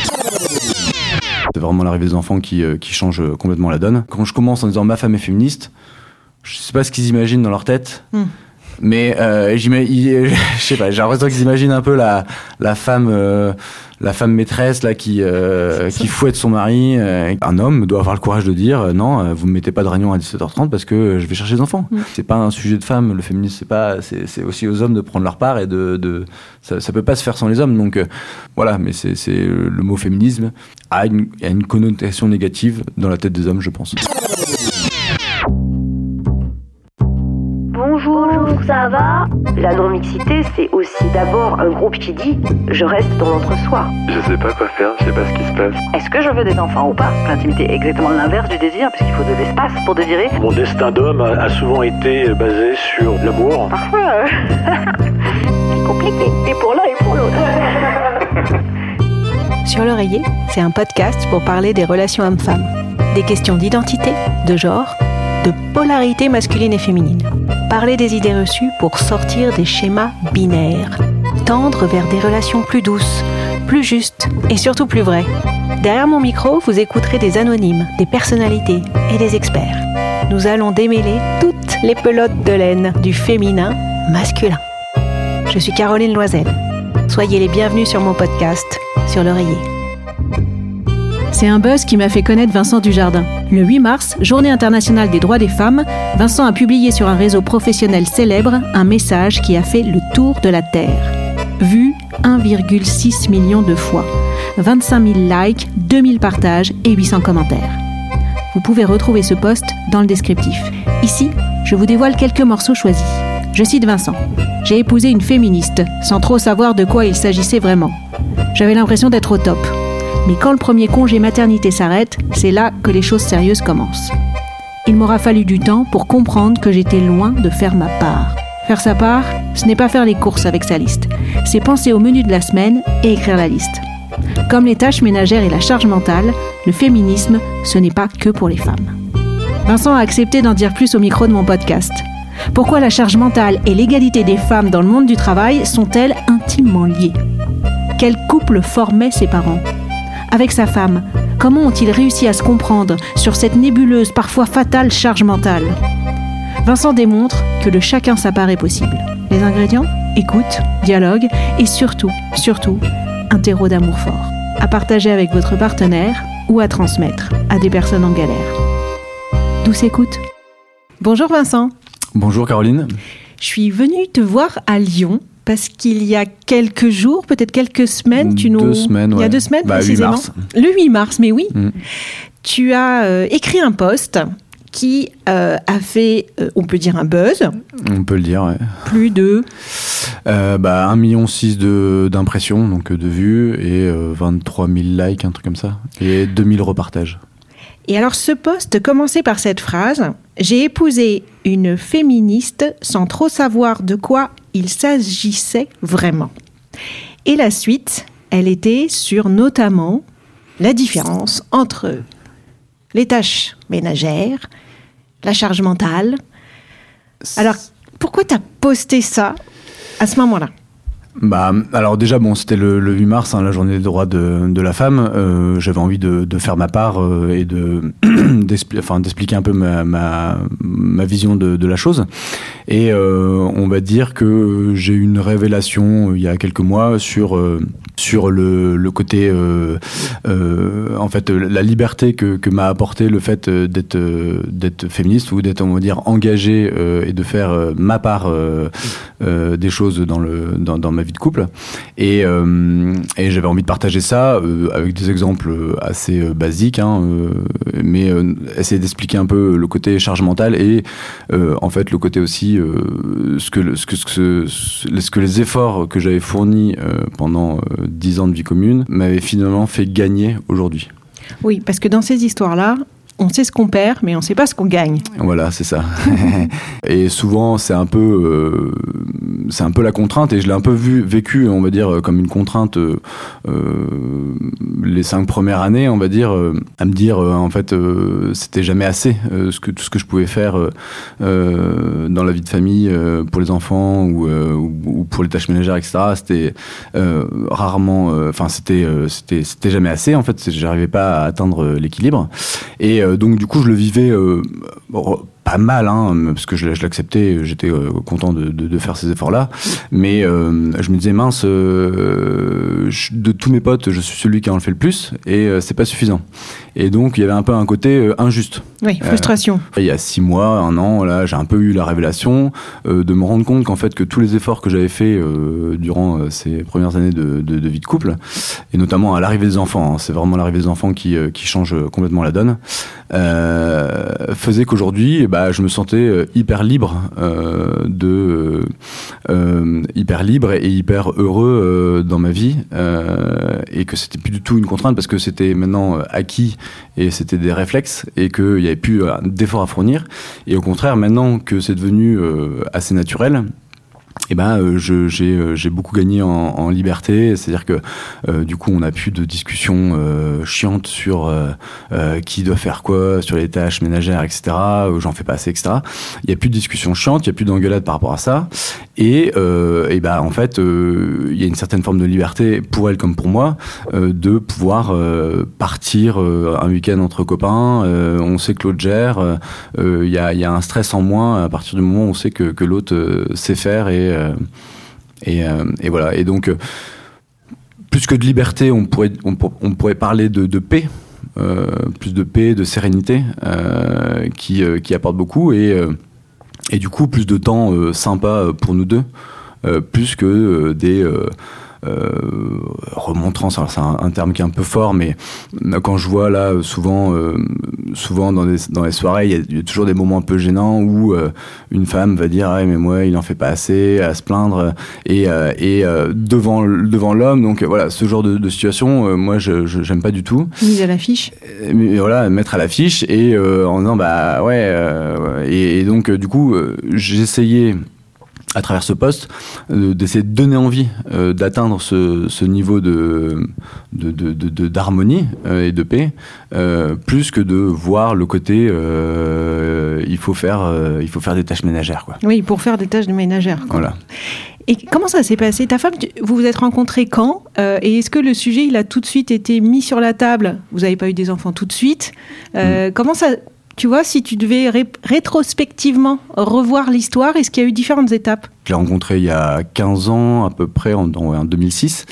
C'est vraiment l'arrivée des enfants qui, euh, qui change euh, complètement la donne. Quand je commence en disant ma femme est féministe, je sais pas ce qu'ils imaginent dans leur tête. Hmm. Mais euh, je sais pas, j'ai l'impression qu'ils imaginent un peu la, la femme euh, la femme maîtresse là qui euh, qui fouette son mari. euh. un homme doit avoir le courage de dire euh, non, euh, vous me mettez pas de réunion à 17h30 parce que je vais chercher les enfants. Mm. C'est pas un sujet de femme. Le féminisme c'est pas c'est c'est aussi aux hommes de prendre leur part et de, de ça, ça peut pas se faire sans les hommes. Donc euh, voilà, mais c'est c'est le mot féminisme a une, a une connotation négative dans la tête des hommes, je pense. Ça va La non-mixité, c'est aussi d'abord un groupe qui dit je reste dans l'entre-soi. Je sais pas quoi faire, je sais pas ce qui se passe. Est-ce que je veux des enfants ou pas? L'intimité est exactement l'inverse du désir, puisqu'il faut de l'espace pour désirer. Mon destin d'homme a, souvent été basé sur l'amour. Parfois, euh, C'est compliqué. Et pour l'un et pour l'autre. Sur l'oreiller, c'est un podcast pour parler des relations hommes-femmes. Des questions d'identité, de genre, de polarité masculine et féminine. Parler des idées reçues pour sortir des schémas binaires. Tendre vers des relations plus douces, plus justes et surtout plus vraies. Derrière mon micro, vous écouterez des anonymes, des personnalités et des experts. Nous allons démêler toutes les pelotes de laine du féminin masculin. Je suis Caroline Loisel. Soyez les bienvenus sur mon podcast, sur l'oreiller. C'est un buzz qui m'a fait connaître Vincent Dujardin. Le 8 mars, journée internationale des droits des femmes, Vincent a publié sur un réseau professionnel célèbre un message qui a fait le tour de la Terre. Vu 1,6 million de fois, 25 000 likes, 2000 partages et 800 commentaires. Vous pouvez retrouver ce post dans le descriptif. Ici, je vous dévoile quelques morceaux choisis. Je cite Vincent. J'ai épousé une féministe, sans trop savoir de quoi il s'agissait vraiment. J'avais l'impression d'être au top. Mais quand le premier congé maternité s'arrête, c'est là que les choses sérieuses commencent. Il m'aura fallu du temps pour comprendre que j'étais loin de faire ma part. Faire sa part, ce n'est pas faire les courses avec sa liste, c'est penser au menu de la semaine et écrire la liste. Comme les tâches ménagères et la charge mentale, le féminisme, ce n'est pas que pour les femmes. Vincent a accepté d'en dire plus au micro de mon podcast. Pourquoi la charge mentale et l'égalité des femmes dans le monde du travail sont-elles intimement liées? Quel couple formaient ses parents? Avec sa femme, comment ont-ils réussi à se comprendre sur cette nébuleuse, parfois fatale charge mentale? Vincent démontre que de chacun sa part est possible. Les ingrédients? Écoute, dialogue et surtout, surtout, un terreau d'amour fort. À partager avec votre partenaire ou à transmettre à des personnes en galère. Douce écoute. Bonjour Vincent. Bonjour Caroline. Je suis venue te voir à Lyon parce qu'il y a quelques jours, peut-être quelques semaines, tu nous... Deux semaines, Il y a ouais. deux semaines Bah, 8 précisément. mars. Le 8 mars, mais oui. Mm. Tu as euh, écrit un post qui euh, a fait, euh, on peut dire un buzz, On peut le dire. Ouais. plus de... Euh, bah, 1,6 million d'impressions, donc euh, de vues, et euh, 23 000 likes, un truc comme ça. Et 2000 repartages. Et alors ce post commençait par cette phrase J'ai épousé une féministe sans trop savoir de quoi il s'agissait vraiment. Et la suite, elle était sur notamment la différence entre les tâches ménagères, la charge mentale. Alors, pourquoi tu as posté ça à ce moment-là? Bah, alors déjà, bon, c'était le, le 8 mars, hein, la journée des droits de, de la femme. Euh, J'avais envie de, de faire ma part euh, et de d'expliquer un peu ma, ma, vision de, de la chose. Et euh, on va dire que j'ai eu une révélation il y a quelques mois sur sur le, le côté en fait la liberté que, que m'a apporté le fait d'être d'être féministe ou d'être on va dire engagé et de faire ma part des choses dans le dans, vie de couple. Et, euh, et j'avais envie de partager ça euh, avec des exemples assez euh, basiques hein, mais essayer d'expliquer un peu le côté charge mentale et en fait le côté aussi ce que ce que ce que, ce- que les efforts que j'avais fournis pendant dix ans de vie commune m'avaient finalement fait gagner aujourd'hui. Oui, parce que dans ces histoires-là, on sait ce qu'on perd, mais on ne sait pas ce qu'on gagne. Voilà, c'est ça. et souvent, c'est un peu, euh, un peu la contrainte, et je l'ai un peu vu, vécu, on va dire, comme une contrainte euh, euh, les cinq premières années, on va dire, à me dire en fait c'était jamais assez ce que tout ce que je pouvais faire dans la vie de famille pour les enfants ou, ou, pour les tâches ménagères, etc. C'était rarement, enfin c'était c'était c'était jamais assez. En fait, j'arrivais pas à atteindre l'équilibre et donc du coup je le vivais pas mal, hein, parce que je, l'acceptais, j'étais euh, content de, faire ces efforts-là. Mais euh, je me disais, mince, euh, de tous mes potes, je suis celui qui en fait le plus, et c'est pas suffisant. Et donc, il y avait un peu un côté injuste. Oui, frustration. il y a six mois, un an, là, j'ai un peu eu la révélation de me rendre compte qu'en fait, que tous les efforts que j'avais faits durant ces premières années de, de, vie de couple, et notamment à l'arrivée des enfants, hein, c'est vraiment l'arrivée des enfants qui, qui change complètement la donne, faisait qu'aujourd'hui, bah, je me sentais euh, hyper libre euh, de euh, hyper libre et hyper heureux dans ma vie et que c'était plus du tout une contrainte parce que c'était maintenant acquis et c'était des réflexes et qu'il n'y avait plus d'efforts à fournir. Et au contraire maintenant que c'est devenu assez naturel eh ben, euh, euh, j'ai beaucoup gagné en, en liberté. C'est-à-dire que euh, du coup, on n'a plus de discussions euh, chiantes sur qui doit faire quoi, sur les tâches ménagères, etc. J'en fais pas assez, etc. Il y a plus de discussions chiantes, il y a plus d'engueulades par rapport à ça. Et, et ben, en fait, il y a une certaine forme de liberté pour elle comme pour moi de pouvoir partir un week-end entre copains. on sait que l'autre gère. Il y a, y, a, un stress en moins à partir du moment où on sait que, que l'autre sait faire et euh, euh, et, voilà. Et donc, euh, plus que de liberté, on pourrait, on, pourrait parler de, paix. plus de paix, de sérénité, qui, qui apporte beaucoup et, et du coup plus de temps sympa pour nous deux, plus que des remontrance. Alors c'est un, terme qui est un peu fort, mais quand je vois là souvent, euh, souvent dans, dans les soirées, il y, a, toujours des moments un peu gênants où euh, une femme va dire ah mais moi il en fait pas assez, à se plaindre et, et devant devant l'homme. Donc voilà, ce genre de, situation, moi je j'aime pas du tout. Mise à l'affiche. Mais voilà, mettre à l'affiche et en disant bah ouais et, et, donc du coup essayé à travers ce poste, euh, d'essayer de donner envie euh, d'atteindre ce, ce, niveau de, d'harmonie euh, et de paix, plus que de voir le côté il faut faire il faut faire des tâches ménagères quoi. Oui, pour faire des tâches ménagères. Voilà. Et comment ça s'est passé? Ta femme, vous vous êtes rencontrés quand? Et est-ce que le sujet, il a tout de suite été mis sur la table? Vous n'avez pas eu des enfants tout de suite? Mm. Comment ça tu vois, si tu devais rétrospectivement revoir l'histoire, est-ce qu'il y a eu différentes étapes? Je l'ai rencontré il y a 15 ans à peu près, en, en 2006.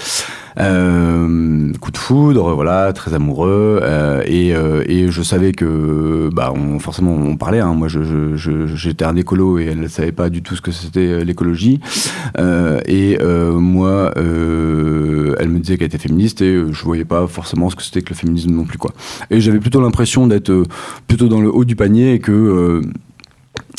Euh, coup de foudre, voilà, très amoureux, euh, et, euh, et, je savais que, bah, on, forcément, on parlait. Hein, moi, j'étais je, je, un écolo et elle ne savait pas du tout ce que c'était l'écologie. et moi, elle me disait qu'elle était féministe et je voyais pas forcément ce que c'était que le féminisme non plus, quoi. Et j'avais plutôt l'impression d'être plutôt dans le haut du panier et que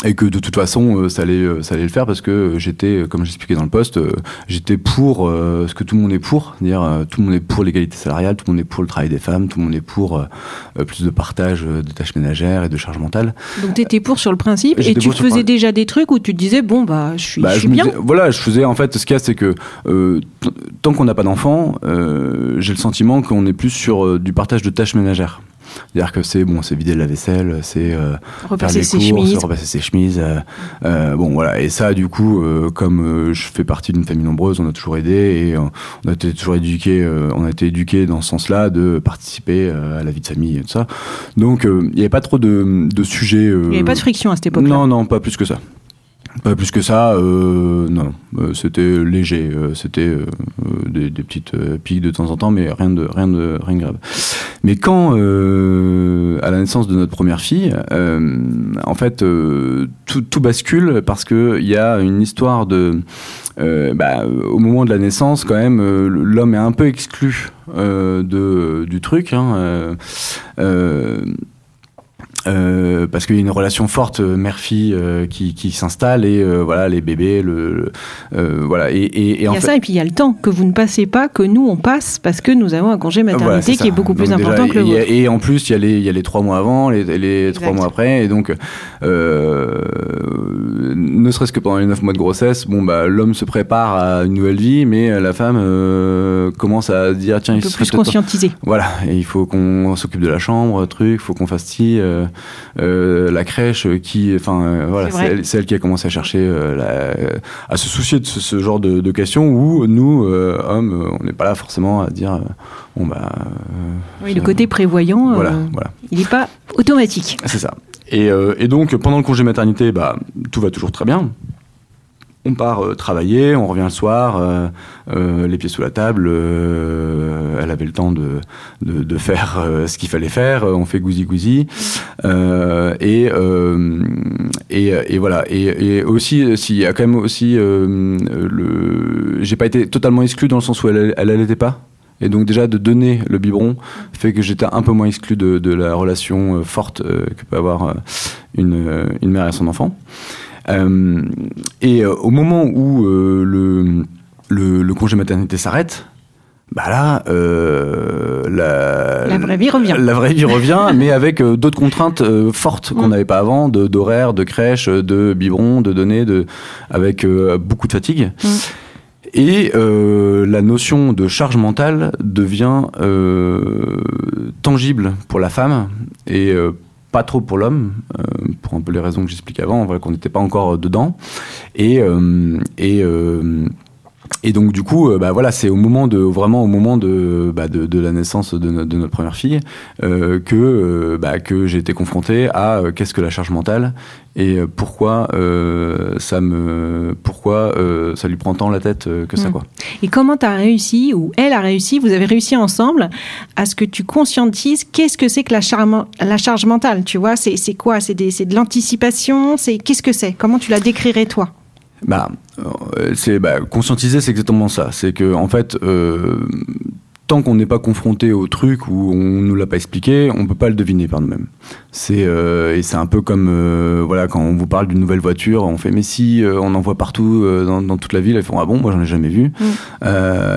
et que de toute façon euh, ça allait euh, ça allait le faire parce que j'étais comme j'expliquais dans le poste euh, j'étais pour ce que tout le monde est pour. Dire tout le monde est pour l'égalité salariale tout le monde est pour le travail des femmes tout le monde est pour plus de partage de tâches ménagères et de charges mentales donc tu étais pour sur le principe et tu faisais déjà des trucs où tu te disais bon bah je suis, bah, bien. voilà je faisais en fait ce qu'il y a c'est que tant qu'on n'a pas d'enfants j'ai le sentiment qu'on est plus sur du partage de tâches ménagères c'est-à-dire que c'est bon, c'est vider la vaisselle, c'est euh, faire les ses courses, chemises. repasser ses chemises. Euh, euh, bon voilà, et ça du coup, comme je fais partie d'une famille nombreuse, on a toujours aidé et on a été toujours éduqué, on a été éduqué dans ce sens-là de participer à la vie de famille et tout ça. Donc il n'y avait pas trop de, de sujets. il n'y avait pas de friction à cette époque-là. Non, non, pas plus que ça. Pas plus que ça, euh, non. Euh, c'était léger, euh, c'était des, petites piques de temps en temps, mais rien de rien de rien de grave. Mais quand à la naissance de notre première fille, en fait, tout, tout, bascule parce que il y a une histoire de bah, au moment de la naissance, quand même, l'homme est un peu exclu de, du truc. Hein, Euh, parce qu'il y a une relation forte euh, mère-fille euh, qui, qui s'installe et euh, voilà les bébés le, le- euh, voilà et, et, et Il y a fait ça, et puis il y a le temps que vous ne passez pas, que nous on passe, parce que nous avons un congé maternité Voilà, qui ça. est beaucoup plus déjà, important que le vôtre. et en plus, il y a les, il y a les trois mois avant, les, les trois mois après, et donc, euh, ne serait-ce que pendant les neuf mois de grossesse, bon bah l'homme se prépare à une nouvelle vie, mais la femme euh, commence à dire tiens, il serait plus peut-être conscientisé. voilà, et il faut qu'on s'occupe de la chambre, truc, faut qu'on fasse ci, la crèche, euh, qui, enfin, euh, voilà, C'est elle, qui a commencé à chercher, euh, la- à se soucier de ce, ce genre de, de questions où nous, euh, hommes, euh, on n'est pas là forcément à dire, euh, bon bah, euh, Oui, le côté prévoyant, euh, voilà, voilà, il n'est pas automatique. c'est ça. Et, euh, et donc pendant le congé maternité, bah, tout va toujours très bien. On part euh, travailler, on revient le soir, euh, euh, les pieds sous la table. euh, elle avait le temps de, de, de faire euh, ce qu'il fallait faire. On fait gousi gousi. Et, et, et voilà. Et, et aussi, s'il y a quand même aussi le. J'ai pas été totalement exclu dans le sens où elle, elle pas. Et donc déjà de donner le biberon fait que j'étais un peu moins exclu de, de la relation forte que peut avoir une, une mère et son enfant. Euh, et euh, au moment où euh, le, le, le congé maternité s'arrête, bah là, euh, la, La vraie vie revient. La vraie vie revient, mais avec euh, d'autres contraintes euh, fortes qu'on Mm. n'avait pas avant, de- d'horaire, de, crèche, de biberon, de données, de, avec beaucoup de fatigue. Mm. Et la notion de charge mentale devient tangible pour la femme et pas trop pour l'homme, euh, pour un peu les raisons que j'explique avant, voilà, qu'on n'était pas encore dedans. Et, euh, euh, et donc du coup, euh, bah voilà, c'est au moment de vraiment au moment de, bah, de, de la naissance de, no- de notre première fille euh, que euh, bah, que j'ai été confronté à euh, qu'est-ce que la charge mentale et pourquoi ça me pourquoi ça lui prend tant la tête que ça Mm. quoi. Et comment tu as réussi, ou elle a réussi, vous avez réussi ensemble, à ce que tu conscientises qu'est-ce que c'est que la, charge mentale Tu vois, c'est quoi? C'est de l'anticipation? C'est Qu'est-ce que c'est? Comment tu la décrirais, toi? Bah, euh, c'est bah, conscientiser, c'est exactement ça. C'est que en fait, euh, tant qu'on n'est pas confronté au truc ou on nous l'a pas expliqué, on peut pas le deviner par nous-mêmes. C'est euh, et c'est un peu comme euh, voilà quand on vous parle d'une nouvelle voiture, on fait mais si euh, on en voit partout dans, dans toute la ville, ils font ah bon, moi j'en ai jamais vu. Mm.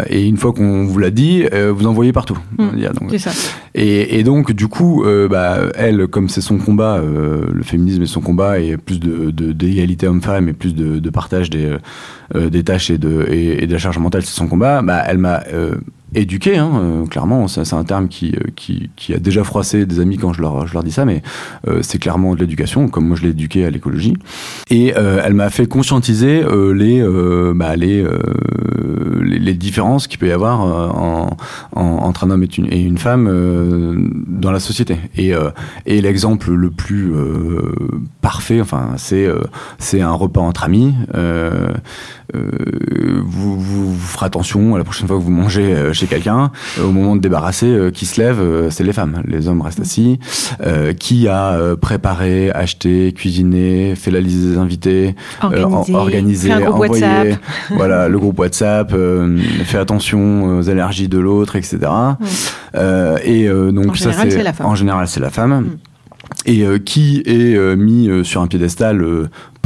Et une fois qu'on vous l'a dit, vous en voyez partout. Mm. Dire. Donc, ça. et, et donc, du coup, bah, elle, comme c'est son combat, le féminisme est son combat, et plus de, d'égalité homme-femme et plus de, de partage des, des tâches et de, et, et de la charge mentale, c'est son combat, bah, elle m'a éduqué, hein, euh, clairement. C'est, un terme qui, euh, qui, a déjà froissé des amis quand je leur, dis ça, mais euh, c'est clairement de l'éducation, comme moi je l'ai éduqué à l'écologie. Et elle m'a fait conscientiser les, bah, les, différences qu'il peut y avoir en, en- entre un homme et une, femme dans la société. Et, l'exemple le plus parfait, enfin, c'est un repas entre amis. Vous, ferez attention à la prochaine fois que vous mangez euh, chez quelqu'un, euh, au moment de débarrasser, euh, qui se lève, euh, c'est les femmes. Les hommes restent assis. Qui a préparé, acheté, cuisiné, fait la liste des invités, Organisé, envoyé, WhatsApp. voilà, le groupe WhatsApp, fait attention aux allergies de l'autre, etc. Et donc En ça général, c'est la femme. En général, c'est la femme. Mm. Et euh, qui est euh, mis euh, sur un piédestal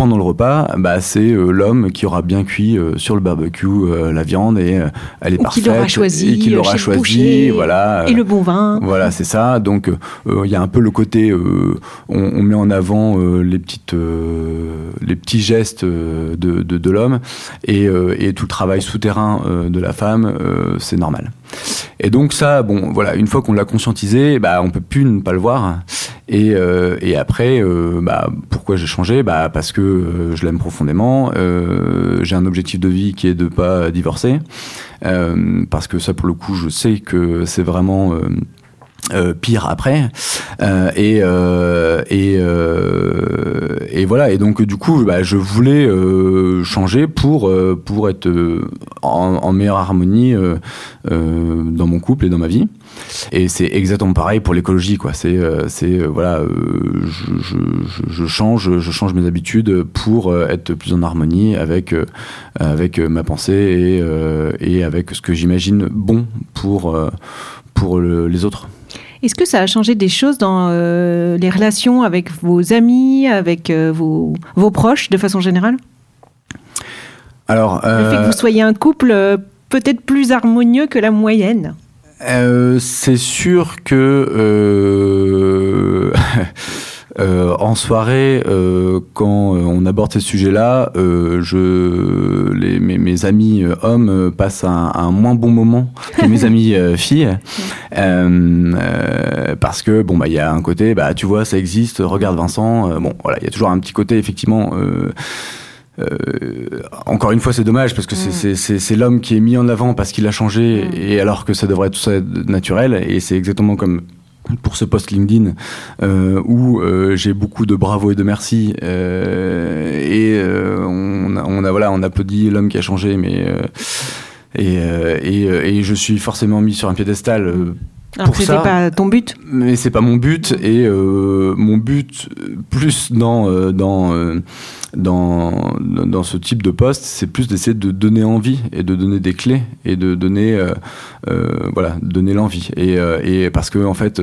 pendant le repas bah, C'est euh, l'homme qui aura bien cuit euh, sur le barbecue euh, la viande et elle est Ou qui parfaite. l'aura choisi et qui l'aura choisi, boucher, voilà. Et le bon vin. Voilà, c'est ça. Donc, il y a un peu le côté, on, on met en avant les petites, les petits gestes de, de, de l'homme et, et tout le travail souterrain de la femme, c'est normal. Et donc ça, bon, voilà, une fois qu'on l'a conscientisé, bah, on peut plus ne pas le voir. Et, et après, bah, pourquoi j'ai changé? Bah, Parce que euh, je l'aime profondément. Euh, j'ai un objectif de vie qui est de pas divorcer. Euh, parce que ça, pour le coup, je sais que c'est vraiment... euh, pire après. Euh, et euh, et euh, et voilà. Et donc du coup bah, je voulais euh, changer pour euh, pour être en, en meilleure harmonie dans mon couple et dans ma vie. Et c'est exactement pareil pour l'écologie quoi. C'est c'est voilà je, je, je- change je change mes habitudes pour être plus en harmonie avec avec ma pensée et et avec ce que j'imagine bon pour pour le- les autres Est-ce que ça a changé des choses dans euh, les relations avec vos amis, avec euh, vos, vos proches de façon générale? Alors, Le fait que euh, vous soyez un couple peut-être plus harmonieux que la moyenne. C'est sûr que euh, en soirée, euh, quand euh, on aborde ces sujets-là, euh, je, les, mes, mes amis hommes passent un, un moins bon moment que mes amis filles, parce que bon bah il y a un côté, bah tu vois ça existe, regarde Vincent, bon voilà il y a toujours un petit côté effectivement. Euh, encore une fois, c'est dommage parce que c'est- c'est- l'homme qui est mis en avant parce qu'il a changé et alors que ça devrait être tout ça naturel et c'est exactement comme pour ce post LinkedIn euh, où euh, j'ai beaucoup de bravo et de merci euh, et on, a, on a voilà on applaudit l'homme qui a changé mais et, et, et je suis forcément mis sur un piédestal Alors Pour que c'était pas ton but. mais c'est pas mon but et mon but plus dans dans dans dans ce type de poste c'est plus d'essayer de donner envie et de donner des clés et de donner euh, euh, voilà donner l'envie euh, et parce que en fait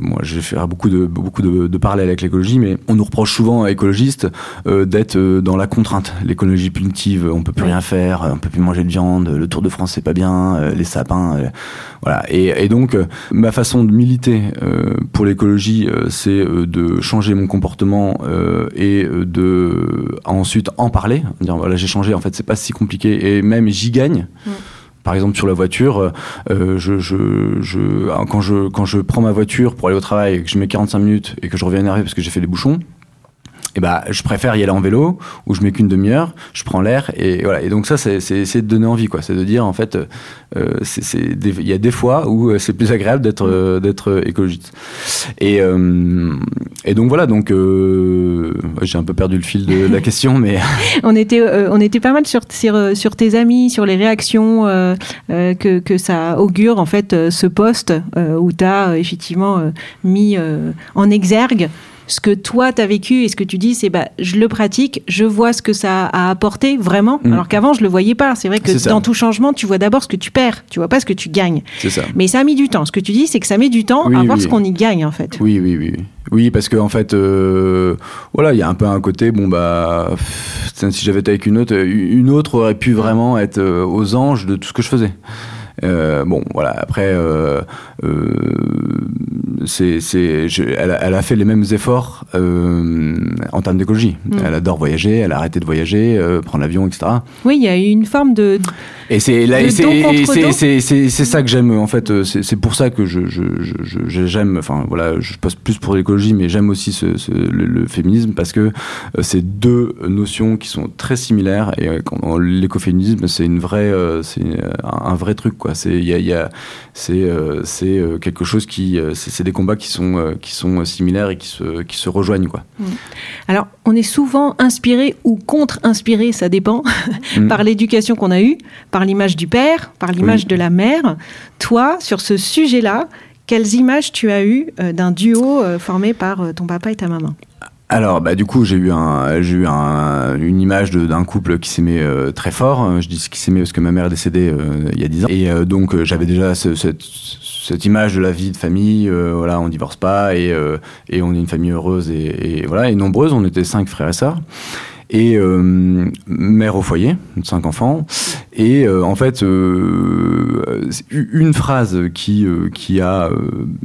moi j'ai fait beaucoup de beaucoup de, de parallèles avec l'écologie mais on nous reproche souvent écologistes d'être dans la contrainte l'écologie punitive on peut plus rien faire on peut plus manger de viande le Tour de France c'est pas bien les sapins voilà. Et, donc, ma façon de militer pour l'écologie, c'est de changer mon comportement et euh, de ensuite en parler. Dire voilà, j'ai changé. En fait, c'est pas si compliqué. Et même j'y gagne. Par exemple, sur la voiture, euh, je, je, je, quand, je, quand je prends ma voiture pour aller au travail que je mets 45 minutes et que je reviens énervé parce que j'ai fait des bouchons, et bah, je préfère y aller en vélo où je mets qu'une demi-heure, je prends l'air et voilà. Et donc ça, c'est essayer de donner envie, quoi. C'est de dire en fait, euh, des- il y a des fois où euh, c'est plus agréable d'être euh, d'être écologiste. Et euh, et donc voilà. Donc euh, j'ai un peu perdu le fil de la question, mais On était, euh, on était pas mal sur, sur, euh, sur tes amis, sur les réactions euh, euh, que, que ça augure, en fait, euh, ce poste euh, où tu as effectivement euh, mis euh, en exergue ce que toi, tu as vécu et ce que tu dis, c'est bah, je le pratique, je vois ce que ça a apporté vraiment, Mm. alors qu'avant, je le voyais pas. C'est vrai que dans tout changement, tu vois d'abord ce que tu perds, tu vois pas ce que tu gagnes. c'est ça. Mais ça a mis du temps. Ce que tu dis, c'est que ça met du temps Oui, à voir ce qu'on y gagne, en fait. Oui, oui, oui. oui. Parce qu'en en fait, euh, voilà, il y a un peu un côté, bon, bah, pff, si j'avais été avec une autre, une autre aurait pu vraiment être euh, aux anges de tout ce que je faisais. Euh, bon, voilà, après, euh, euh, c'est, c'est, je- elle, a, elle a fait les mêmes efforts euh, en termes d'écologie. Mm. Elle adore voyager, elle a arrêté de voyager, euh, prendre l'avion, etc. Oui, il y a eu une forme de. Et c'est là, ça que j'aime en fait. euh, C'est, pour ça que je, je, je, je- j'aime. Enfin voilà, je poste plus pour l'écologie, mais j'aime aussi ce, ce- le, le féminisme parce que euh, c'est deux notions qui sont très similaires. Et l'écoféminisme, c'est une vraie, c'est un, vrai truc quoi. C'est, il y a, il y a, c'est, euh, c'est euh, quelque chose qui, euh, c'est, des combats qui sont, qui sont similaires et qui se, qui se rejoignent quoi. Alors, on est souvent inspiré ou contre-inspiré, ça dépend, Mm. par l'éducation qu'on a eue, par l'image du père, par l'image Oui. de la mère. Toi, sur ce sujet-là, quelles images tu as eues d'un duo formé par ton papa et ta maman? Alors, bah, du coup, j'ai eu, un, j'ai eu un, une image d'un couple qui s'aimait euh, très fort. Euh, Je dis qui s'aimait parce que ma mère est décédée euh, il y a 10 ans. Et euh, donc, j'avais déjà ce- cette, cette image de la vie de famille. voilà, on divorce pas et, et on est une famille heureuse et, et voilà, et nombreuse. On était cinq frères et sœurs. Et euh, mère au foyer, cinq enfants. Et euh, en fait, euh, une phrase qui, qui a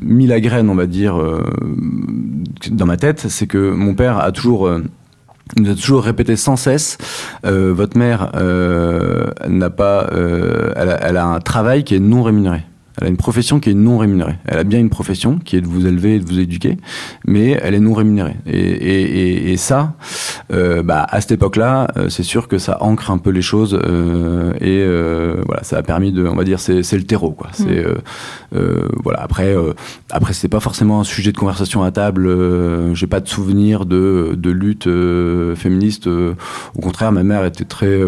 mis la graine, on va dire, dans ma tête, c'est que mon père a toujours... nous a toujours répété sans cesse, votre mère n'a pas, elle a un travail qui est non rémunéré. Elle a une profession qui est non rémunérée. Elle a bien une profession qui est de vous élever et de vous éduquer, mais elle est non rémunérée. Et, et, et, et ça, euh, bah, à cette époque-là, euh, c'est sûr que ça ancre un peu les choses euh, et euh, voilà, ça a permis de, on va dire, c'est c'est le terreau, quoi. C'est euh, euh, voilà. Après, euh, après, c'était pas forcément un sujet de conversation à table. euh, J'ai pas de souvenir de, de lutte euh, féministe. au contraire, ma mère était très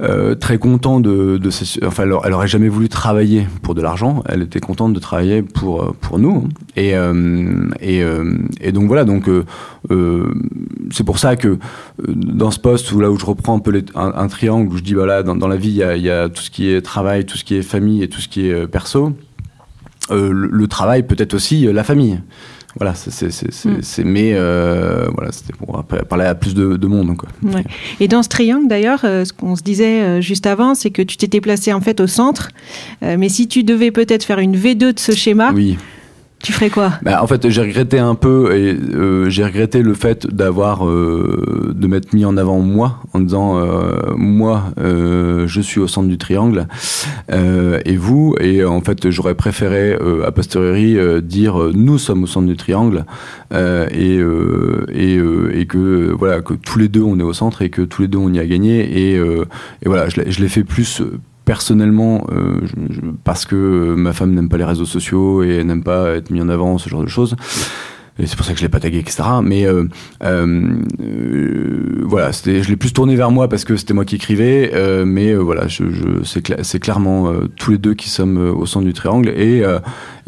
euh, très content de, de enfin elle, elle aurait jamais voulu travailler pour de l'argent elle était contente de travailler pour euh, pour nous et euh, et, euh, et donc voilà donc euh, euh, c'est pour ça que dans ce poste où là où je reprends un peu les- un, triangle où je dis voilà dans, dans la vie il y a, y a tout ce qui est travail tout ce qui est famille et tout ce qui est perso le, le, travail, peut-être aussi la famille. Voilà, c'est, mais voilà, c'était pour parler à plus de, de monde. Quoi. Ouais. Et dans ce triangle, d'ailleurs, ce qu'on se disait juste avant, c'est que tu t'étais placé en fait au centre. mais si tu devais peut-être faire une V2 de ce schéma, oui. Tu ferais quoi? Bah, En fait, j'ai regretté un peu et euh, j'ai regretté le fait d'avoir euh, de m'être mis en avant moi en disant euh, moi je suis au centre du triangle et vous. Et en fait j'aurais préféré a posteriori dire nous sommes au centre du triangle et et, et que voilà que tous les deux on est au centre et que tous les deux on y a gagné. Et, et voilà je l'ai fait plus personnellement, euh, parce que ma femme n'aime pas les réseaux sociaux et n'aime pas être mis en avant, ce genre de choses. Et c'est pour ça que je l'ai pas tagué, etc. Mais euh, euh, voilà, je l'ai plus tourné vers moi parce que c'était moi qui écrivais. mais voilà, je, c'est, clairement tous les deux qui sommes au centre du triangle. Et,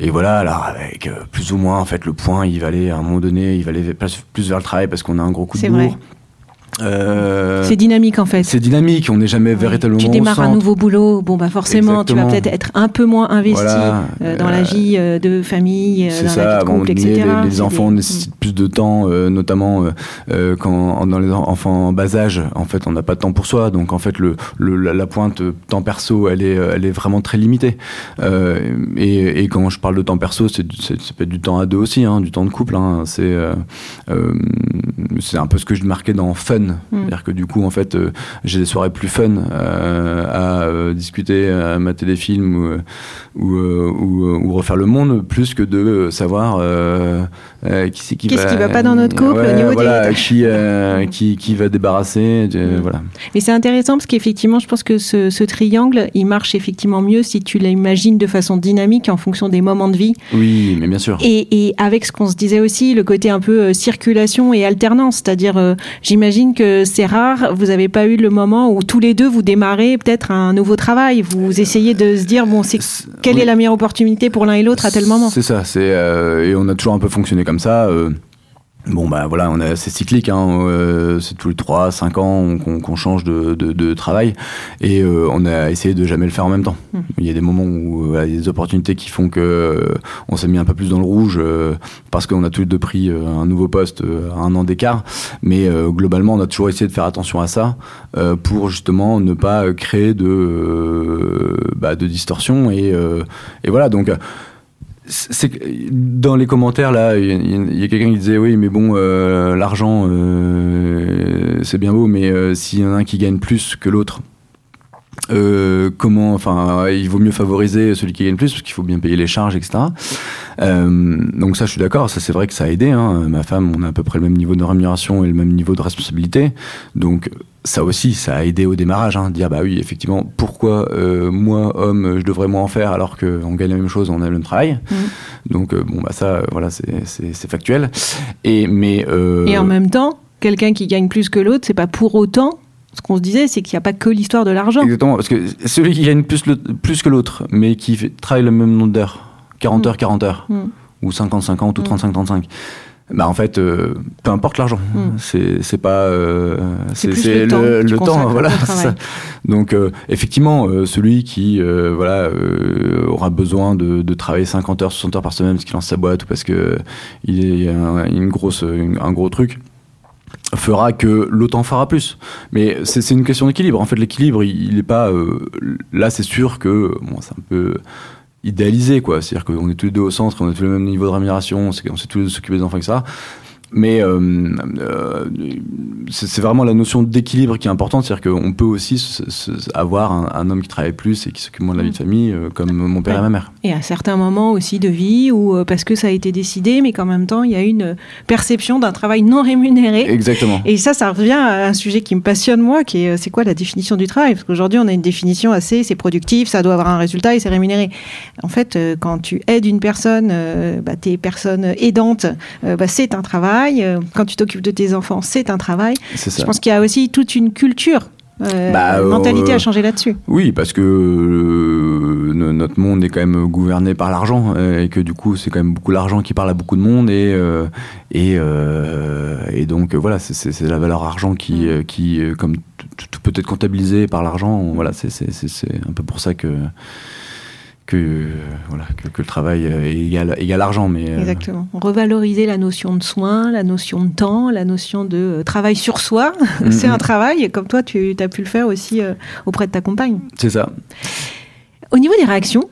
et voilà, alors avec plus ou moins, en fait, le point, il va aller à un moment donné, il va aller plus, vers le travail parce qu'on a un gros coup de bourre. Euh, c'est dynamique en fait. C'est dynamique, on n'est jamais véritablement. Tu démarres un nouveau boulot, bon bah forcément tu vas peut-être être un peu moins investi euh, dans la euh, vie de famille, dans ça, la vie de couple, etc. Les, les enfants nécessitent plus de temps, notamment quand dans les enfants en bas âge, en fait on n'a pas de temps pour soi, donc en fait le, la, pointe temps perso elle est, elle est vraiment très limitée. Et, et, quand je parle de temps perso, c'est peut être du temps à deux aussi, hein, du temps de couple. Hein, c'est c'est un peu ce que je marquais dans Fun Mm. C'est-à-dire que du coup, en fait, euh, j'ai des soirées plus fun euh, à euh, discuter, à mater des films ou, ou, refaire le monde, plus que de savoir qui c'est qui Qu'est-ce qui va pas dans notre couple au niveau voilà, qui, qui, qui, va débarrasser. Mm. Voilà. Mais c'est intéressant parce qu'effectivement, je pense que ce, ce, triangle, il marche effectivement mieux si tu l'imagines de façon dynamique en fonction des moments de vie. Oui, mais bien sûr. Et, et avec ce qu'on se disait aussi, le côté un peu circulation et alternance, c'est-à-dire, j'imagine que c'est rare. Vous n'avez pas eu le moment où tous les deux vous démarrez peut-être un nouveau travail. Vous essayez de se dire bon, c'est quelle est la meilleure opportunité pour l'un et l'autre à tel moment? C'est ça. C'est euh, et on a toujours un peu fonctionné comme ça. Euh, Bon bah voilà, on est c'est cyclique, hein, euh, c'est tous les 3 5 ans qu'on change de, de, de, travail et euh, on a essayé de jamais le faire en même temps. Hmm. Il y a des moments où il y a des opportunités qui font que euh, on s'est mis un peu plus dans le rouge parce qu'on a tous les deux pris un nouveau poste à un an d'écart, mais globalement on a toujours essayé de faire attention à ça pour justement ne pas créer de bah, de distorsion et, et voilà donc c'est dans les commentaires là, il y a, quelqu'un qui disait oui, mais bon, euh, l'argent, euh, c'est bien beau, mais euh, s'il y en a un qui gagne plus que l'autre, comment, enfin, il vaut mieux favoriser celui qui gagne plus parce qu'il faut bien payer les charges, etc. donc ça, je suis d'accord. Ça, c'est vrai que ça a aidé. Hein. Ma femme, on a à peu près le même niveau de rémunération et le même niveau de responsabilité. Donc ça aussi, ça a aidé au démarrage, hein, dire bah oui, effectivement, pourquoi euh, moi, homme, je devrais moins en faire alors qu'on gagne la même chose, on a le même travail. Mm. Donc euh, bon bah ça, euh, voilà, c'est factuel. Et mais et en même temps, quelqu'un qui gagne plus que l'autre, c'est pas pour autant. Ce qu'on se disait, c'est qu'il n'y a pas que l'histoire de l'argent. Exactement, parce que celui qui gagne plus, le, plus que l'autre, mais qui fait, travaille le même nombre d'heures, 40 mm. heures, 40 heures, mm. ou 50-50 ou 35-35 bah en fait, euh, peu importe l'argent, c'est pas euh, c'est le, le, temps, voilà. Donc euh, effectivement, celui qui voilà aura besoin de, de, travailler 50 heures, 60 heures par semaine parce qu'il lance sa boîte ou parce que il y a un, une grosse un gros truc fera que en fera plus. Mais c'est une question d'équilibre. En fait, l'équilibre, il, n'est pas là. C'est sûr que bon, c'est un peu idéalisé, quoi. C'est-à-dire qu'on est tous les deux au centre, on a tous le même niveau de rémunération, on sait, on sait tous s'occuper des enfants, etc. Mais euh, euh, c'est vraiment la notion d'équilibre qui est importante, c'est-à-dire qu'on peut aussi avoir un, homme qui travaille plus et qui s'occupe moins de la vie de famille, euh, comme mon père et ma mère. Et à certains moments aussi de vie, ou parce que ça a été décidé, mais qu'en même temps, il y a une perception d'un travail non rémunéré. Exactement. Et ça, ça revient à un sujet qui me passionne, moi, qui est c'est quoi la définition du travail? Parce qu'aujourd'hui, on a une définition assez, c'est productif, ça doit avoir un résultat et c'est rémunéré. En fait, quand tu aides une personne, bah, tes personnes aidantes, bah, c'est un travail euh, quand tu t'occupes de tes enfants, c'est un travail. Je pense qu'il y a aussi toute une culture euh, bah, une mentalité à changer là-dessus. Oui, parce que euh, notre monde est quand même gouverné par l'argent et que du coup c'est quand même beaucoup l'argent qui parle à beaucoup de monde et et, et donc voilà c'est la valeur argent qui mm. qui comme tout peut être comptabilisé par l'argent voilà c'est un peu pour ça que que voilà que, que, le travail égale égale l'argent mais exactement. Revaloriser la notion de soin la notion de temps la notion de travail sur soi. C'est un travail comme toi tu as pu le faire aussi auprès de ta compagne. C'est ça. Au niveau des réactions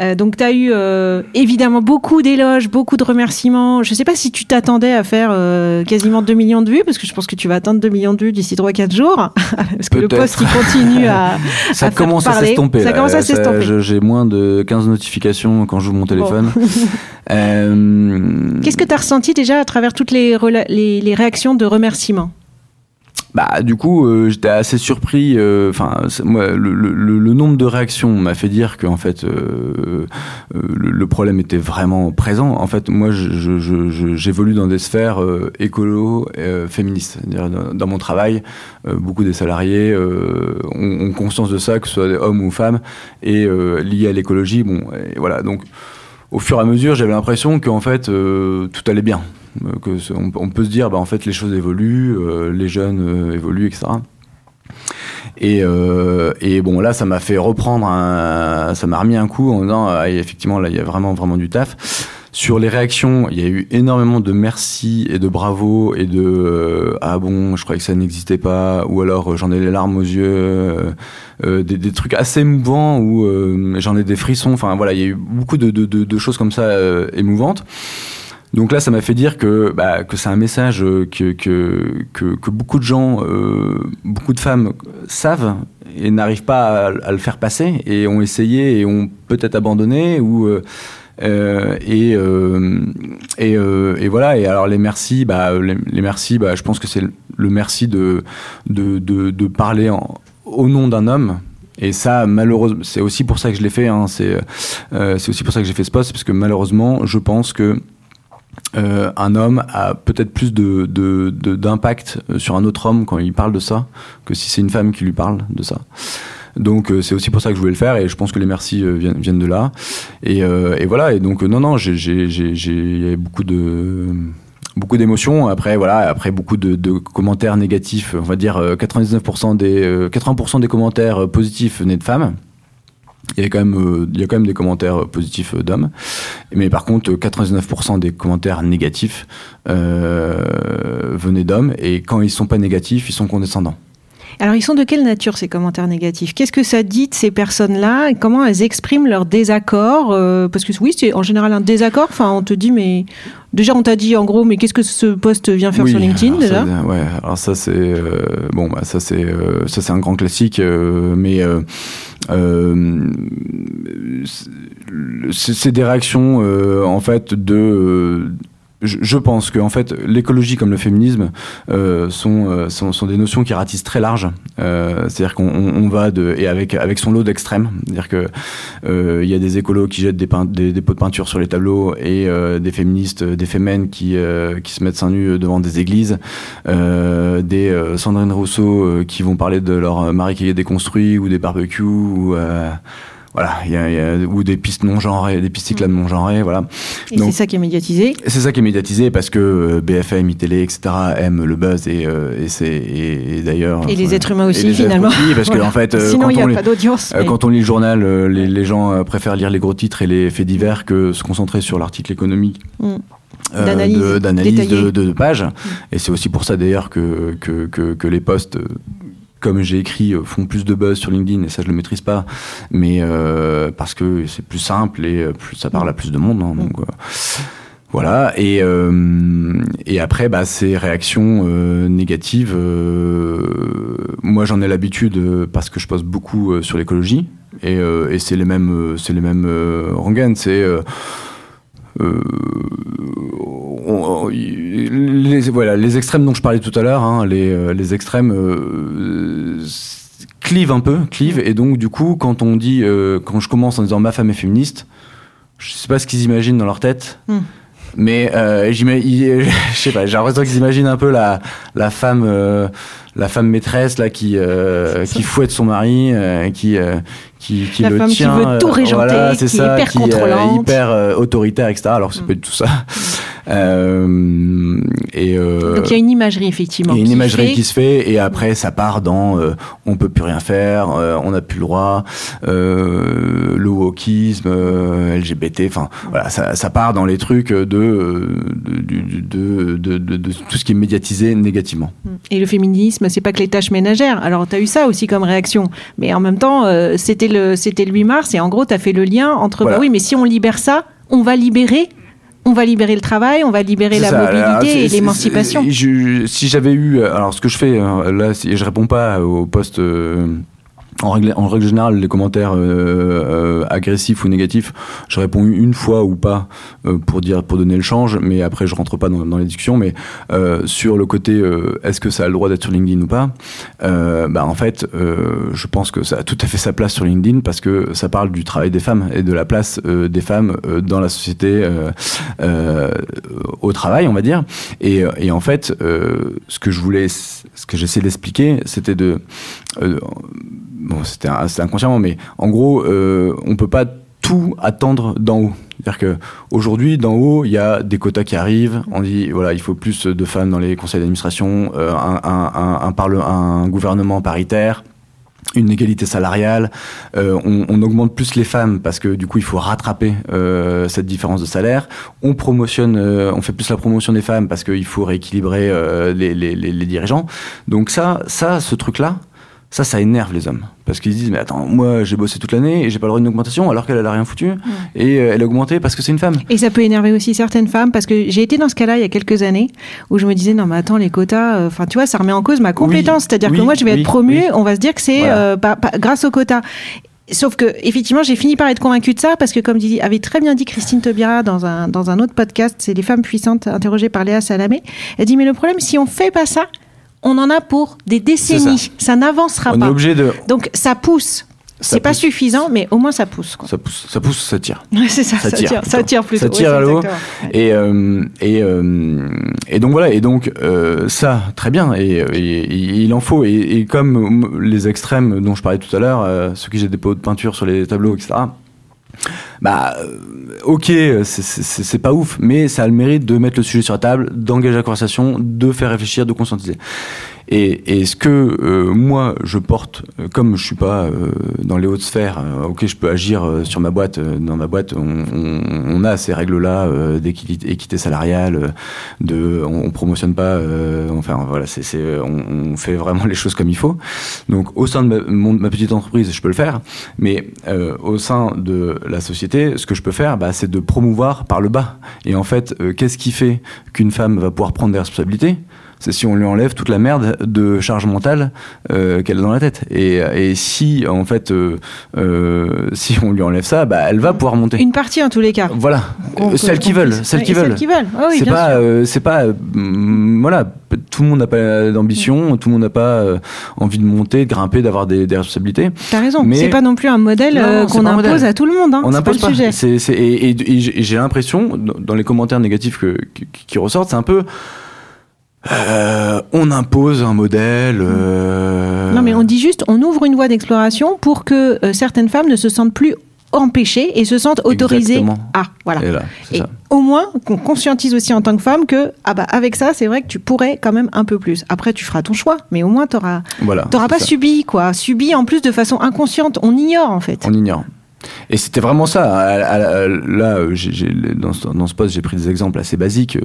euh, donc, tu as eu euh, évidemment beaucoup d'éloges, beaucoup de remerciements. Je ne sais pas si tu t'attendais à faire euh, quasiment 2 millions de vues, parce que je pense que tu vas atteindre 2 millions de vues d'ici 3-4 jours, parce que le poste qui continue à. ça à commence faire à s'estomper. Ça commence à s'estomper. J'ai moins de 15 notifications quand j'ouvre mon téléphone. Bon. Qu'est-ce que tu as ressenti déjà à travers toutes les, les, les réactions de remerciements? Bah, du coup, euh, j'étais assez surpris. Enfin, moi, le, nombre de réactions m'a fait dire que en fait, euh, le, problème était vraiment présent. En fait, moi, j'évolue dans des sphères euh, écolo, féministes. Dans, dans, mon travail, beaucoup des salariés ont, ont, conscience de ça, que ce soit des hommes ou femmes, et lié à l'écologie. Bon, et voilà. Donc, au fur et à mesure, j'avais l'impression qu'en fait, tout allait bien. Euh, on, peut se dire, bah, en fait, les choses évoluent, euh, les jeunes euh, évoluent, etc. Et, bon, là, ça m'a fait reprendre, ça m'a remis un coup en disant, ah, effectivement, là, il y a vraiment, vraiment du taf. Sur les réactions, il y a eu énormément de merci et de bravo et de ah bon, je croyais que ça n'existait pas, ou alors j'en ai les larmes aux yeux, des, trucs assez émouvants où j'en ai des frissons. Enfin voilà, il y a eu beaucoup de choses comme ça émouvantes. Donc là, ça m'a fait dire que, bah, que c'est un message que, que, que, que, beaucoup de gens, euh, beaucoup de femmes savent et n'arrivent pas à, le faire passer et ont essayé et ont peut-être abandonné ou euh, euh, et, euh, et, euh, voilà. Et alors les merci, bah, les, les bah, je pense que c'est le merci de, de, de, parler au nom d'un homme. Et ça, malheureusement, c'est aussi pour ça que je l'ai fait. Hein, c'est euh, aussi pour ça que j'ai fait ce poste, parce que malheureusement, je pense que euh, un homme a peut-être plus de, d'impact sur un autre homme quand il parle de ça que si c'est une femme qui lui parle de ça. Donc euh, c'est aussi pour ça que je voulais le faire et je pense que les merci euh, viennent, de là. Et, euh, voilà. Et donc non non, j'ai j'ai beaucoup de beaucoup d'émotions. Après voilà, après beaucoup de, de, commentaires négatifs. On va dire 99% des 80% des commentaires positifs venaient de femmes il y a quand même euh, il y a quand même des commentaires positifs d'hommes. Mais par contre 99% des commentaires négatifs euh, venaient d'hommes. Et quand ils sont pas négatifs ils sont condescendants. Alors, ils sont de quelle nature ces commentaires négatifs? Qu'est-ce que ça dit de ces personnes-là? Comment elles expriment leur désaccord euh, Parce que oui, c'est en général un désaccord. Enfin, on te dit, mais déjà, on t'a dit en gros, mais qu'est-ce que ce poste vient faire oui, sur LinkedIn déjà? ça, Ouais, alors ça c'est euh, bon, bah, ça c'est euh, ça c'est un grand classique, euh, mais euh, c'est des réactions en fait de je, pense que en fait l'écologie comme le féminisme euh, sont, euh, sont, sont des notions qui ratissent très large. Euh, C'est-à-dire qu'on on va de et avec avec son lot d'extrêmes. C'est-à-dire que euh, il y a des écolos qui jettent des, peint, des, pots de peinture sur les tableaux et euh, des féministes, des fémènes qui qui se mettent seins nus devant des églises, des Sandrine Rousseau qui vont parler de leur mari qui est déconstruit ou des barbecues ou voilà, il y, a, y a, ou des pistes non genrées, des pistes cyclables non genrées, voilà. Et c'est ça qui est médiatisé. C'est ça qui est médiatisé parce que euh, BFM, iTélé, etc. aiment le buzz et, euh, et c'est et, et d'ailleurs. Et les êtres humains aussi finalement. Aussi, parce voilà. que en fait, euh, sinon il n'y a lit, pas d'audience. Mais... Quand on lit le journal, les, les gens préfèrent lire les gros titres et les faits divers que se concentrer sur l'article économique. Mm. d'analyse euh, de, de, de, de, pages. Mmh. Et c'est aussi pour ça d'ailleurs que, que, que, que, les postes comme j'ai écrit, font plus de buzz sur LinkedIn, et ça je le maîtrise pas, mais euh, parce que c'est plus simple et plus, ça parle à plus de monde. Hein, donc, euh, voilà, et, euh, après, bah, ces réactions euh, négatives, euh, moi j'en ai l'habitude parce que je poste beaucoup sur l'écologie, et, c'est les mêmes, c'est les mêmes rengaines, euh, on, les, voilà, les extrêmes dont je parlais tout à l'heure, hein, les, les, extrêmes euh, clivent un peu, clivent, et donc du coup, quand on dit, euh, quand je commence en disant ma femme est féministe, je sais pas ce qu'ils imaginent dans leur tête. Mm. Mais euh, je sais pas, j'ai l'impression qu'ils imaginent un peu la, la femme, euh, la femme maîtresse là qui, euh, qui fouette son mari, euh, qui, qui, qui la le femme tient, qui veut tout régenter, voilà, c'est qui ça, est hyper qui, contrôlante, hyper autoritaire, etc. Alors c'est mm. pas du tout ça. Euh, et euh, Donc il y a une imagerie effectivement. il y a une qui imagerie fait- qui se fait et après ça part dans euh, on peut plus rien faire, euh, on n'a plus le droit, le wokisme, LGBT, enfin voilà, ça, ça part dans les trucs de, de, du- de, de, de- de tout ce qui est médiatisé négativement. Et le féminisme, c'est pas que les tâches ménagères. Alors, tu as eu ça aussi comme réaction. Mais en même temps, c'était le, c'était le 8 mars et en gros, tu as fait le lien entre, Voilà. bah oui, mais si on libère ça, on va libérer, on va libérer le travail, on va libérer la ça. Mobilité et l'émancipation. Si j'avais eu, alors ce que je fais euh, là, si je réponds pas aux postes. En règle, en règle générale, les commentaires euh, euh, agressifs ou négatifs, je réponds une fois ou pas euh, pour dire, pour donner le change, mais après je rentre pas dans, dans les discussions. Mais euh, sur le côté, euh, est-ce que ça a le droit d'être sur LinkedIn ou pas Bah en fait, je pense que ça a tout à fait sa place sur LinkedIn parce que ça parle du travail des femmes et de la place des femmes dans la société, au travail, on va dire. Et, et en fait, ce que je voulais, ce que j'essaie d'expliquer, c'était de euh, bon, c'était inconsciemment, mais en gros, euh, on peut pas tout attendre d'en haut. C'est-à-dire que aujourd'hui, d'en haut, il y a des quotas qui arrivent. On dit voilà, il faut plus de femmes dans les conseils d'administration, euh, un, gouvernement paritaire une égalité salariale, euh, on, augmente plus les femmes parce que du coup il faut rattraper euh, cette différence de salaire. On promotionne, on fait plus la promotion des femmes parce qu'il faut rééquilibrer les, les dirigeants. Donc ça, ça, ce truc-là, ça, ça énerve les hommes parce qu'ils se disent mais attends, moi j'ai bossé toute l'année et j'ai pas le droit d'une augmentation alors qu'elle elle a rien foutu et euh, elle a augmenté parce que c'est une femme. Et ça peut énerver aussi certaines femmes parce que j'ai été dans ce cas-là il y a quelques années où je me disais non mais attends les quotas, euh, enfin tu vois ça remet en cause ma compétence, c'est-à-dire que moi je vais oui, être promue, on va se dire que c'est Voilà. euh, grâce aux quotas. Sauf que effectivement j'ai fini par être convaincue de ça parce que comme dit, avait très bien dit Christine Taubira dans un dans un autre podcast, c'est les femmes puissantes interrogées par Léa Salamé. Elle dit mais le problème si on fait pas ça, on en a pour des décennies, ça, n'avancera pas. est obligé de, Donc ça pousse. C'est pas suffisant, mais au moins ça pousse. quoi. ça pousse, ça pousse, ça tire. Ouais, c'est ça, Ça ça, tire tire, ça plutôt. tire plutôt. Ça tire à l'eau. Et, euh, et, euh, et donc voilà, et donc euh, ça, très bien, et, il en faut. Et, comme les extrêmes dont je parlais tout à l'heure, ceux qui jettent des pots de peinture sur les tableaux, etc., bah euh, ok, c'est- pas ouf, mais ça a le mérite de mettre le sujet sur la table, d'engager la conversation, de faire réfléchir, de conscientiser. Et, et ce que euh, moi je porte, euh, comme je suis pas euh, dans les hautes sphères, euh, ok, je peux agir euh, sur ma boîte. dans ma boîte, on, on, on a ces règles-là d'équité équité salariale, de, on, on promotionne pas. enfin voilà, c'est, on, fait vraiment les choses comme il faut. Donc au sein de ma, mon- ma petite entreprise, je peux le faire, mais au sein de la société, ce que je peux faire, bah, c'est de promouvoir par le bas. Et en fait, qu'est-ce qui fait qu'une femme va pouvoir prendre des responsabilités? C'est si on lui enlève toute la merde de charge mentale euh, qu'elle a dans la tête. Et, et si, en fait, euh, euh, si on lui enlève ça, bah, elle va pouvoir monter. Une partie en tous les cas. Voilà, celles qui veulent, celles qui veulent. Celles qui veulent. Ah c'est pas, c'est pas, mm, voilà, tout le monde n'a pas d'ambition, tout le monde n'a pas envie de monter, de grimper, d'avoir des, des responsabilités. T'as raison. mais- C'est pas non plus un modèle qu'on impose modèle. à tout le monde. Hein. On C'est pas le sujet. Et, et- et j'ai- l'impression, dans dans les commentaires négatifs que, qui, qui ressortent, c'est un peu. Euh, on impose un modèle. euh, Non, mais on dit juste, on ouvre une voie d'exploration pour que euh, certaines femmes ne se sentent plus empêchées et se sentent autorisées Exactement. à. Voilà. Et là, au moins qu'on conscientise aussi en tant que femme que ah bah avec ça c'est vrai que tu pourrais quand même un peu plus. Après tu feras ton choix, mais au moins t'auras Voilà. t'auras pas ça. subi quoi, subi en plus de façon inconsciente. On ignore en fait. On ignore. Et c'était vraiment ça. Là, dans, ce, dans ce poste, j'ai pris des exemples assez basiques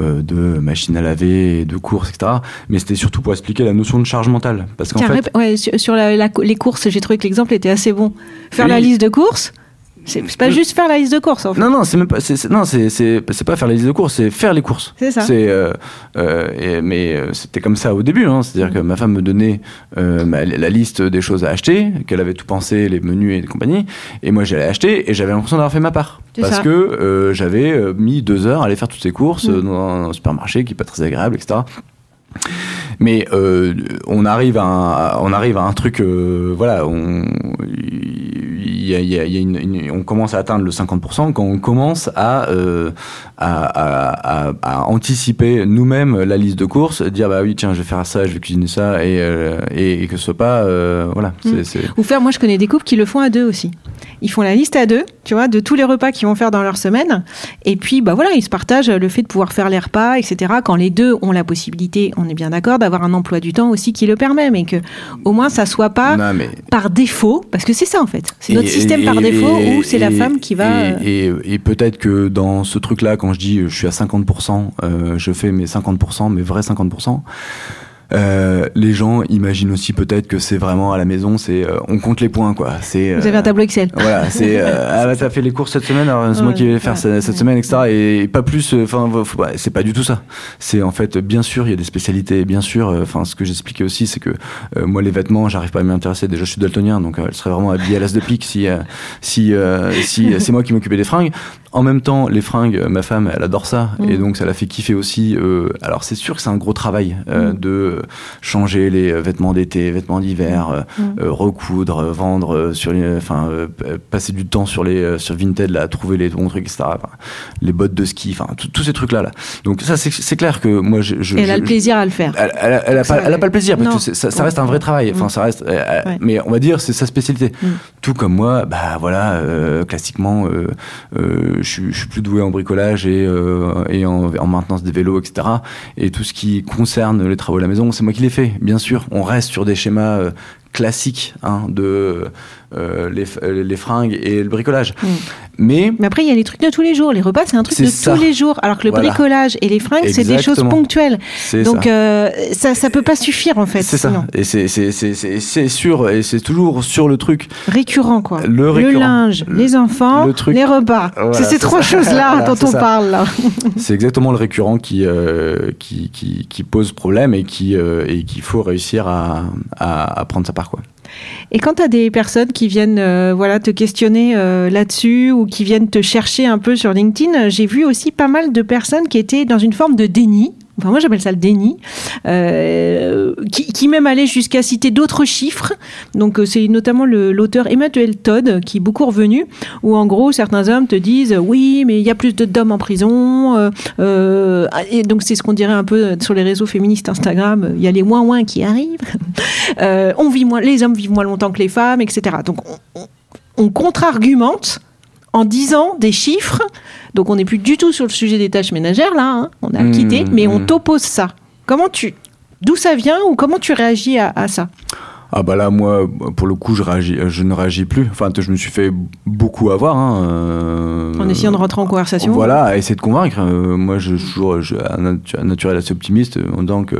euh, de machines à laver, de courses, etc. Mais c'était surtout pour expliquer la notion de charge mentale. Parce qu'en fait, ouais, sur, sur la- la- les courses, j'ai trouvé que l'exemple était assez bon. Faire Oui. la liste de courses, c'est pas juste faire la liste de courses en fait. Non, non, c'est même pas. c'est- non, c'est c'est c'est pas faire la liste de courses, c'est faire les courses. C'est ça. C'est euh, euh, mais euh, c'était comme ça au début. Hein, C'est-à-dire que ma femme me donnait euh, ma- la liste des choses à acheter, qu'elle avait tout pensé, les menus et compagnie, et moi j'allais acheter et j'avais l'impression d'avoir fait ma part parce ça. que j'avais mis deux heures à aller faire toutes ces courses Mm. dans un supermarché qui est pas très agréable, etc. Mais euh, on arrive à un, on arrive à un truc, euh, voilà, on- y a, il y a- il y a une- une- on commence à atteindre le 50% quand on commence à, euh, à, à- à- à anticiper nous-mêmes la liste de courses, dire bah oui tiens je vais faire ça, je vais cuisiner ça et, euh, et, et que ce soit pas euh, voilà. Mm. c'est- Ou faire, moi je connais des couples qui le font à deux aussi. Ils font la liste à deux, tu vois, de tous les repas qu'ils vont faire dans leur semaine. Et puis, bah voilà, ils se partagent le fait de pouvoir faire les repas, etc. Quand les deux ont la possibilité, on est bien d'accord, d'avoir un emploi du temps aussi qui le permet, mais que au moins ça soit pas Non, mais par défaut, parce que c'est ça en fait. C'est notre Et- système par défaut et- où c'est la femme qui va. euh, Et, et- et peut-être que dans ce truc-là, quand je dis euh, je suis à 50%, euh, je fais mes 50%, mes vrais 50%. Euh, les gens imaginent aussi peut-être que c'est vraiment à la maison, c'est euh, on compte les points quoi. C'est Vous avez un tableau Excel. voilà, c'est euh, ah bah t'as fait les courses cette semaine, alors c'est moi qui vais faire ouais, cette ouais. semaine, etc. Et pas plus, euh, enfin, pas- c'est pas du tout ça. C'est en fait, bien sûr, il y a des spécialités, bien sûr. euh, Enfin, ce que j'expliquais aussi, c'est que euh, moi, les vêtements, j'arrive pas à m'y intéresser. Déjà, je suis daltonien, donc euh, elle serait vraiment habillée à l'as de pique si euh, si euh, si c'est moi qui m'occupais des fringues. En même temps, les fringues, ma femme, elle adore ça, Mm. et donc ça la fait kiffer aussi. euh, alors c'est sûr que c'est un gros travail euh, Mm. de changer les vêtements d'été, vêtements d'hiver, euh, Mm. euh, recoudre, vendre, sur les, enfin passer du temps sur les sur Vinted là, trouver les bons trucs, etc. Enfin, les bottes de ski, enfin tous ces trucs là là. Donc ça c'est clair que moi je, elle a je- le plaisir à le faire. elle, elle, elle a Ça, pas, elle a pas le plaisir parce que ça, ça reste un vrai travail. Enfin, Mm. ça reste. Ouais. Mais on va dire, c'est sa spécialité. Mm. Tout comme moi, bah voilà, classiquement, euh, je, suis- plus doué en bricolage et, euh, en, en maintenance des vélos, etc. Et tout ce qui concerne les travaux à la maison, c'est moi qui les fais. Bien sûr, on reste sur des schémas. euh, classiques hein, de euh, les, euh, les fringues et le bricolage. Mm. Mais Mais après, il y a les trucs de tous les jours. Les repas, c'est un truc de ça. tous les jours. Alors que le Voilà. bricolage et les fringues, c'est des choses ponctuelles. c'est Donc, ça. euh, ça, ça peut pas suffire en fait. C'est ça. Et c'est- sûr, et c'est toujours sur le truc. Récurrent, quoi. Le récurrent. linge, Le- les enfants, le truc. les repas. Voilà, c'est ces trois choses-là Voilà, dont on ça. parle. C'est exactement le récurrent qui, euh, qui, qui, qui pose problème et qui euh, et qu'il faut réussir à, à, à prendre sa part. Quoi. Et quand tu as des personnes qui viennent euh, voilà, te questionner euh, là-dessus ou qui viennent te chercher un peu sur LinkedIn, j'ai vu aussi pas mal de personnes qui étaient dans une forme de déni. Enfin, moi, j'appelle ça le déni, euh, qui, même allait jusqu'à citer d'autres chiffres. Donc, euh, c'est notamment l'auteur Emmanuel Todd qui est beaucoup revenu, où en gros, certains hommes te disent oui, mais il y a plus d'hommes en prison. euh, et donc, c'est ce qu'on dirait un peu sur les réseaux féministes Instagram. Il y a les moins moins qui arrivent. On vit moins, les hommes vivent moins longtemps que les femmes, etc. Donc on, on- on contre-argumente en disant des chiffres. Donc on n'est plus du tout sur le sujet des tâches ménagères là, hein. on a Mmh, quitté, mais on mmh. t'oppose ça. Comment tu, d'où ça vient ou comment tu réagis à, à ça? Ah bah là, moi, pour le coup, je, réagis, je ne réagis plus. Enfin, je me suis fait beaucoup avoir. Hein, euh, En essayant de rentrer en conversation. Voilà, à essayer de convaincre. Euh, moi, je suis toujours je, un natu- un naturel assez optimiste en disant que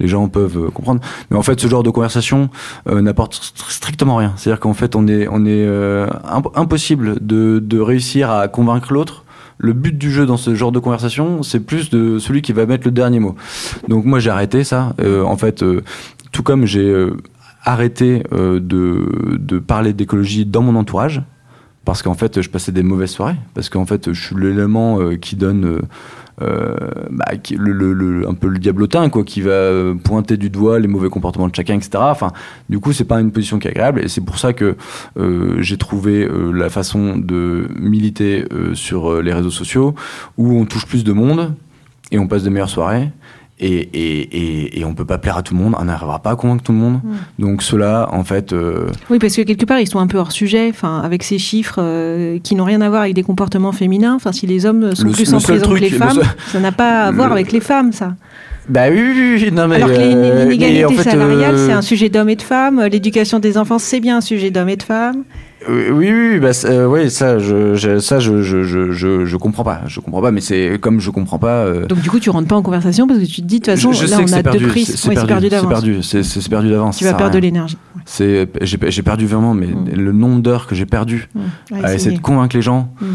les gens peuvent euh, comprendre. Mais en fait, ce genre de conversation euh, n'apporte str- strictement rien. C'est-à-dire qu'en fait, on est, on est imp- impossible de, de réussir à convaincre l'autre. Le but du jeu dans ce genre de conversation, c'est plus de celui qui va mettre le dernier mot. Donc moi, j'ai arrêté ça. Euh, en fait, euh, tout comme j'ai euh, arrêté euh, de, de parler d'écologie dans mon entourage, parce qu'en fait, je passais des mauvaises soirées, parce qu'en fait, je suis l'élément euh, qui donne euh, bah, un peu le diablotin, quoi, qui va pointer du doigt les mauvais comportements de chacun, etc. Enfin, du coup, c'est pas une position qui est agréable, et c'est pour ça que j'ai trouvé la façon de militer sur les réseaux sociaux, où on touche plus de monde et on passe de meilleures soirées. Et, et, et, on peut pas plaire à tout le monde, on n'arrivera pas à convaincre tout le monde. Donc cela, en fait, euh, Oui, parce que quelque part, ils sont un peu hors sujet, enfin, avec ces chiffres euh, qui n'ont rien à voir avec des comportements féminins. Enfin, si les hommes sont Le- plus en prison que les le femmes, seul- ça n'a pas à voir Le- avec les femmes, ça. Bah oui, oui, oui, non mais. Alors que l'in- euh, l'inégalité en fait, salariale, euh, c'est un sujet d'hommes et de femmes. L'éducation des enfants, c'est bien un sujet d'hommes et de femmes. Oui, oui, oui, bah, euh, oui, ça, je, je- ça, je, je, je, je, comprends pas, je comprends pas, mais c'est comme je comprends pas. euh, Donc du coup, tu rentres pas en conversation parce que tu te dis de toute façon, je, là, on a c'est deux perdu, prises. c'est Ouais, perdu, d'avance. perdu, c'est perdu d'avance. Tu vas perdre de l'énergie. C'est, j'ai, perdu vraiment, mais Mm. le nombre d'heures que j'ai perdu Ouais, à essayer de convaincre les gens. Mm.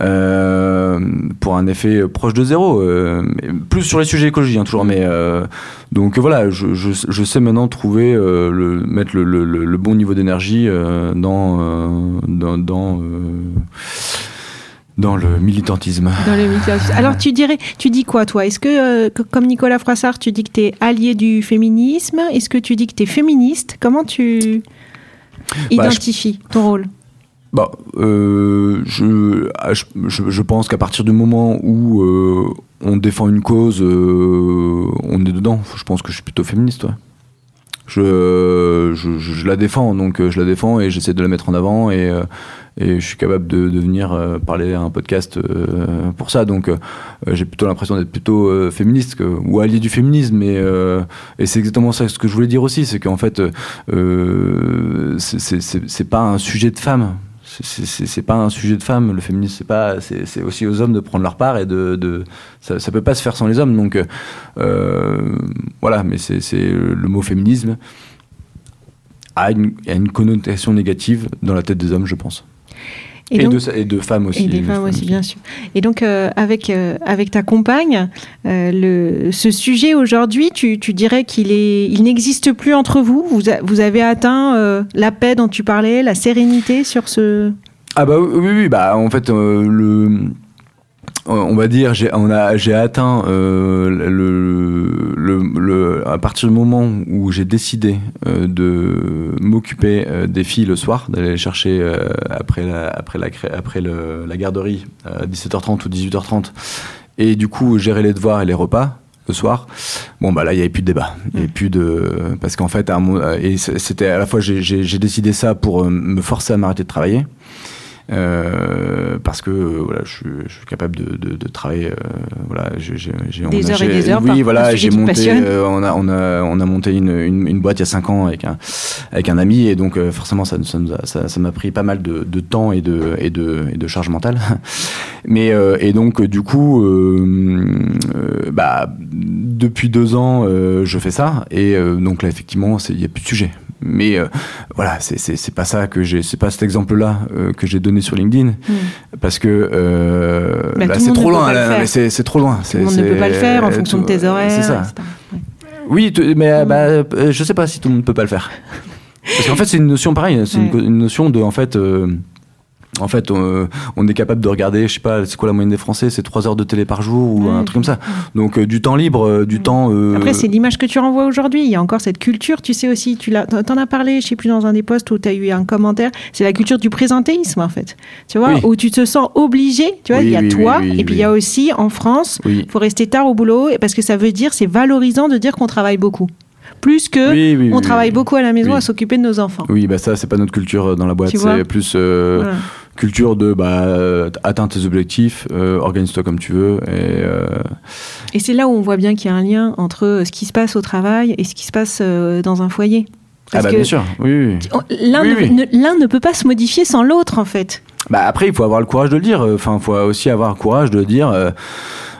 Euh, pour un effet proche de zéro, euh, plus sur les sujets écologiques hein, toujours, mais euh, donc voilà, je, je, je sais maintenant trouver le mettre le, le, le- le bon niveau d'énergie dans dans dans, dans le militantisme. Dans les médias. Alors tu dirais, tu dis quoi toi? Est-ce que, euh, que- comme Nicolas Froissart, tu dis que tu es allié du féminisme? Est-ce que tu dis que tu es féministe? Comment tu Bah, identifies ton rôle? Bah, euh, je, ah, je, je, je pense qu'à partir du moment où euh, on défend une cause, euh, on est dedans. Je pense que je suis plutôt féministe. Ouais. Je, je, je la défends, donc euh, je la défends et j'essaie de la mettre en avant et, euh, et je suis capable de, de venir euh, parler à un podcast pour ça. Donc j'ai plutôt l'impression d'être plutôt féministe ou allié du féminisme. Et, et c'est exactement ça ce que je voulais dire aussi, c'est qu'en fait, c'est pas un sujet de femme. C'est- pas un sujet de femme. Le féminisme, c'est pas. C'est aussi aux hommes de prendre leur part et de. ça, ça peut pas se faire sans les hommes. Donc euh, voilà. Mais c'est le mot féminisme a une connotation négative dans la tête des hommes, je pense. Et, donc- de, et de femmes aussi. Et des femmes aussi, bien sûr. Et donc, euh, avec, euh, avec ta compagne, euh, le, ce sujet aujourd'hui, tu, tu dirais qu'il il n'existe plus entre vous? Vous, a- vous avez atteint la paix dont tu parlais, la sérénité sur ce... Ah bah oui, oui, bah en fait le on va dire j'ai on a j'ai atteint euh, le, le, le à partir du moment où j'ai décidé euh, de m'occuper euh, des filles le soir d'aller les chercher euh, après la après la cré- après le, la garderie à 17h30 ou 18h30 et du coup gérer les devoirs et les repas le soir. Bon bah là il y avait plus de débat, il y avait plus de parce qu'en fait à un mo- et c'était à la fois j'ai j'ai j'ai décidé ça pour euh, me forcer à m'arrêter de travailler. Euh, parce que euh, voilà, je, suis- je suis capable de, de, de travailler. euh, voilà, j'ai, j'ai, j'ai- Des on a- heures et des heures Oui, voilà, j'ai monté. euh, on a, on a, on a monté une, une, une boîte il y a 5 ans avec un, avec un ami et donc forcément ça, ça, nous a- ça, ça m'a pris pas mal de, de temps et de, et de, et de charge mentale. Mais et donc du coup, bah depuis deux ans, je fais ça et donc là effectivement, il y a plus de sujet. Mais euh, voilà, c'est pas ça que j'ai, c'est pas cet exemple-là euh, que j'ai donné sur LinkedIn parce que euh, Bah, là le c'est trop loin, là, c'est trop loin. Tout le monde ne peut pas le faire en fonction de tes horaires. C'est ça. Ouais. Oui, mais euh, bah, je sais pas si tout le monde peut pas le faire. Parce qu'en fait, c'est une notion pareille. C'est une Ouais. une, notion de, en fait, en fait, on, on est capable de regarder, je sais pas, c'est quoi la moyenne des Français C'est 3 heures de télé par jour ou un truc comme ça. Donc euh, du temps libre, euh, du temps. euh, Après, c'est l'image que tu renvoies aujourd'hui. Il y a encore cette culture, tu sais aussi, tu l'as, t'en as parlé, je sais plus, dans un des posts où tu as eu un commentaire. C'est la culture du présentéisme, en fait. Tu vois, Oui. où tu te sens obligé. Tu vois, Oui, il y a oui, toi, oui, oui, et puis il oui. y a aussi, en France, Oui. faut rester tard au boulot, et parce que ça veut dire, c'est valorisant de dire qu'on travaille beaucoup. Plus que Oui, oui, on oui, travaille oui. beaucoup à la maison Oui. à s'occuper de nos enfants. Oui, bah ça, c'est pas notre culture euh, dans la boîte. Tu vois C'est plus euh, Voilà. Culture de bah, euh, atteins tes objectifs, euh, organise-toi comme tu veux. Et, euh, Et c'est là où on voit bien qu'il y a un lien entre ce qui se passe au travail et ce qui se passe dans un foyer. ah bah que bien sûr, oui. oui. l'un Oui, ne, oui. peut pas se modifier sans l'autre, en fait. Bah après, il faut avoir le courage de le dire. Enfin, il faut aussi avoir le courage de dire. Euh,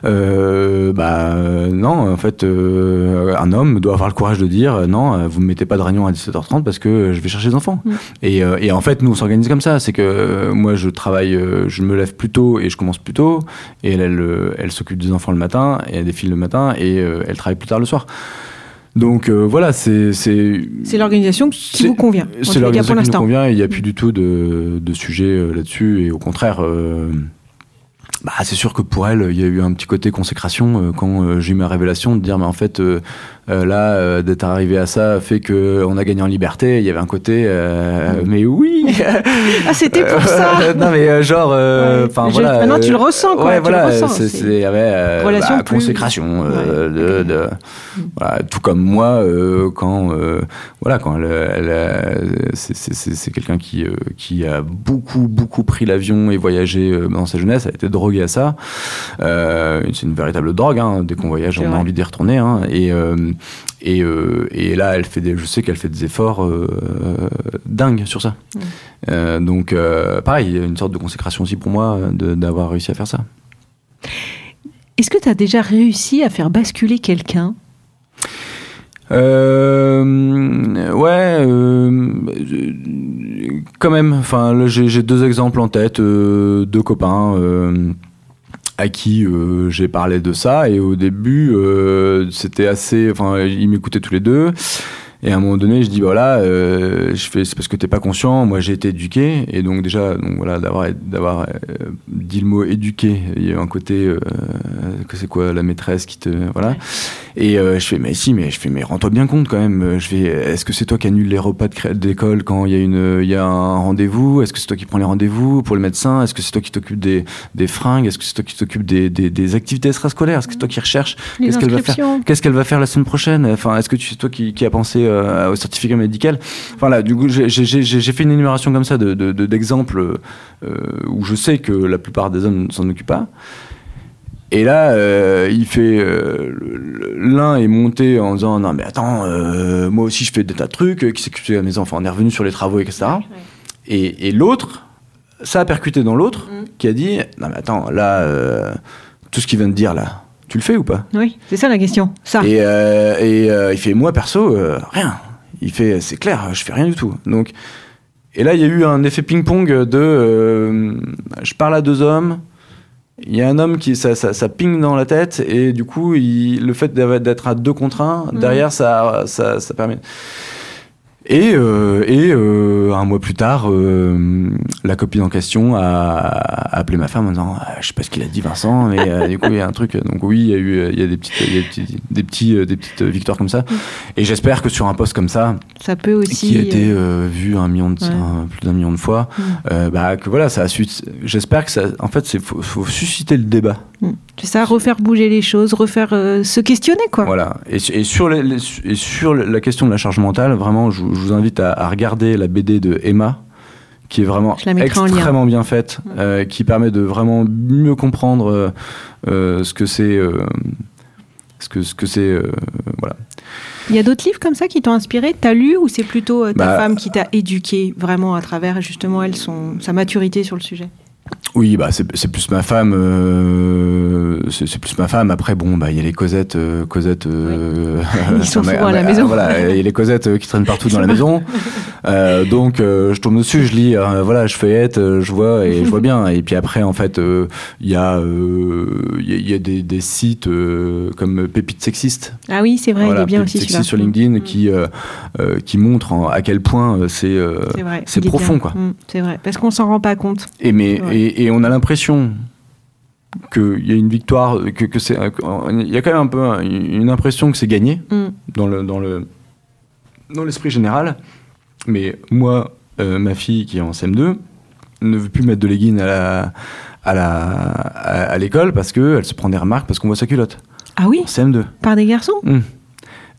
euh, bah non, en fait, euh, un homme doit avoir le courage de dire euh, non, euh, vous me mettez pas de réunion à 17h30 parce que je vais chercher les enfants. Mm. Et, euh, et en fait, nous on s'organise comme ça. C'est que euh, moi, je travaille, euh, je me lève plus tôt et je commence plus tôt. Et elle, elle, elle s'occupe des enfants le matin et elle des filles le matin et elle travaille plus tard le soir. Donc euh, voilà, c'est c'est C'est l'organisation qui vous convient. c'est l'organisation qui nous convient et il n'y a plus du tout de, de sujet euh, là-dessus. Et au contraire, euh, bah, c'est sûr que pour elle, il y a eu un petit côté consécration euh, quand euh, j'ai eu ma révélation de dire, mais en fait, euh, là, euh, d'être arrivé à ça fait que on a gagné en liberté. Il y avait un côté, euh, mais oui. Ah, c'était pour ça. non mais genre, Ouais. enfin voilà. maintenant, tu le ressens, quoi, Ouais, tu le voilà. ressens, c'est- c'est- c'est- il y avait Relation bah, plus- consécration Ouais, de, de- voilà, tout comme moi quand voilà quand c'est- quelqu'un qui qui a beaucoup beaucoup pris l'avion et voyagé dans sa jeunesse, elle a été droguée à ça. C'est une véritable drogue. Hein. Dès qu'on voyage, on a envie d'y retourner. Hein. Et et, euh, et là, elle fait des, je sais qu'elle fait des efforts euh, dingues sur ça. Mm. Euh, donc, euh, pareil, il y a une sorte de consécration aussi pour moi d'avoir réussi à faire ça. Est-ce que tu as déjà réussi à faire basculer quelqu'un? Euh, ouais, euh, quand même. Enfin, j'ai deux exemples en tête, euh, deux copains euh, à qui euh, j'ai parlé de ça et au début, euh, c'était assez. Enfin, ils m'écoutaient tous les deux. Et à un moment donné, je dis voilà, euh, je fais c'est parce que t'es pas conscient. Moi, j'ai été éduqué et donc déjà, donc voilà, d'avoir d'avoir euh, dit le mot éduqué, il y a un côté euh, que c'est quoi la maîtresse qui te voilà. Et je fais mais si mais je fais mais rends-toi bien compte quand même. Je fais est-ce que c'est toi qui annule les repas d'école quand il y a une il y a un rendez-vous? Est-ce que c'est toi qui prends les rendez-vous pour le médecin? Est-ce que c'est toi qui t'occupes des, des fringues? Est-ce que c'est toi qui t'occupes des, des, des activités extrascolaires? Est-ce que c'est toi qui recherches? Les Qu'est-ce qu'elle va faire? inscriptions. Qu'est-ce qu'elle va faire la semaine prochaine? Enfin, est-ce que c'est toi qui, qui a pensé euh, au certificat médical Enfin là, du coup, j'ai- fait une énumération comme ça de de- de- d'exemples euh, où je sais que la plupart des hommes ne s'en occupent pas. Et là, euh, il fait euh, l'un est monté en disant non mais attends, euh, moi aussi je fais des tas de trucs, qui s'occupe de mes enfants, on est revenu sur les travaux, etc. Et, et l'autre, ça a percuté dans l'autre, qui a dit non mais attends, là, tout ce qu'il vient de dire là, tu le fais ou pas Oui, c'est ça la question. Ça. et, euh, et, euh, il fait moi perso euh, rien. Il fait c'est clair, je fais rien du tout. Donc et là il y a eu un effet ping-pong de je parle à deux hommes. Il y a un homme qui ça, ça, ça ping dans la tête et du coup il, le fait d'être à deux contre un derrière ça, ça ça permet. Et, euh, et euh, un mois plus tard, euh, la copine en question a, a appelé ma femme en disant Ah, Je sais pas ce qu'il a dit, Vincent, mais du coup, il y a un truc. Donc, oui, il y a eu il y a des, petites, il y a des, petits, des, petits, des petites victoires comme ça. Et j'espère que sur un poste comme ça, Ça peut aussi. qui a été vu un million de, Ouais. un- plus d'un million de fois, Mm. bah, que voilà, ça a su. J'espère que ça. En fait, il faut, faut susciter le débat. Mm. C'est ça, refaire bouger les choses, refaire euh, se questionner, quoi. Voilà. Et, su- et sur les- les- et sur la question de la charge mentale, vraiment, je, vous- je vous invite à, à regarder la BD de Emma, qui est vraiment extrêmement bien faite, euh, qui permet de vraiment mieux comprendre euh, ce que c'est. ce que ce que c'est voilà Il y a d'autres livres comme ça qui t'ont inspiré? T'as lu ou c'est plutôt ta Bah, femme qui t'a éduqué vraiment à travers justement elle son sa maturité sur le sujet? Oui bah c'est plus ma femme euh, c'est plus ma femme après bon bah il y a les Cosettes euh, Cosettes euh, Ils sont ma- souvent à la ma- maison. voilà il y a les Cosettes qui traînent partout dans la maison donc je tombe dessus je lis voilà je feuillette je vois et je vois bien et puis après en fait il y a il y a- des, des sites comme Pépite sexiste Ah oui, c'est vrai, il est bien aussi sur LinkedIn Mm. qui euh, qui montre à quel point c'est C'est profond, bien. quoi. Mm, c'est vrai, parce qu'on s'en rend pas compte. Et, mais, Ouais. Et, et on a l'impression qu'il y a une victoire, que, que c'est, il y a quand même un peu un- une impression que c'est gagné Mm. dans le dans le dans l'esprit général. Mais moi, euh, ma fille qui est en CM2 ne veut plus mettre de leggings à la à la à, à l'école parce que elle se prend des remarques parce qu'on voit sa culotte. Ah oui, En CM2. par des garçons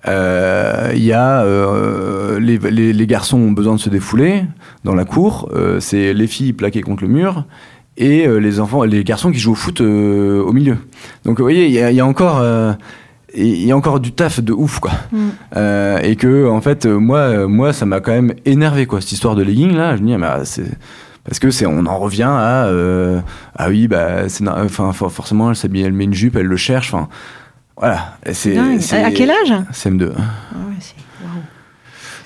Euh, Il y a euh, les, les, les garçons ont besoin de se défouler dans la cour. euh, c'est les filles plaquées contre le mur et euh, les enfants, les garçons qui jouent au foot euh, au milieu. Donc vous voyez, il y a, il y a encore il y a encore du taf de ouf quoi. Mm. Euh, et que en fait moi moi ça m'a quand même énervé quoi cette histoire de legging là. Je me dis mais ah, c'est parce que c'est on en revient à euh, ah oui bah c'est enfin for- forcément elle s'habille elle met une jupe elle le cherche enfin voilà c'est À quel âge? CM2 Ah ouais, c'est- waouh.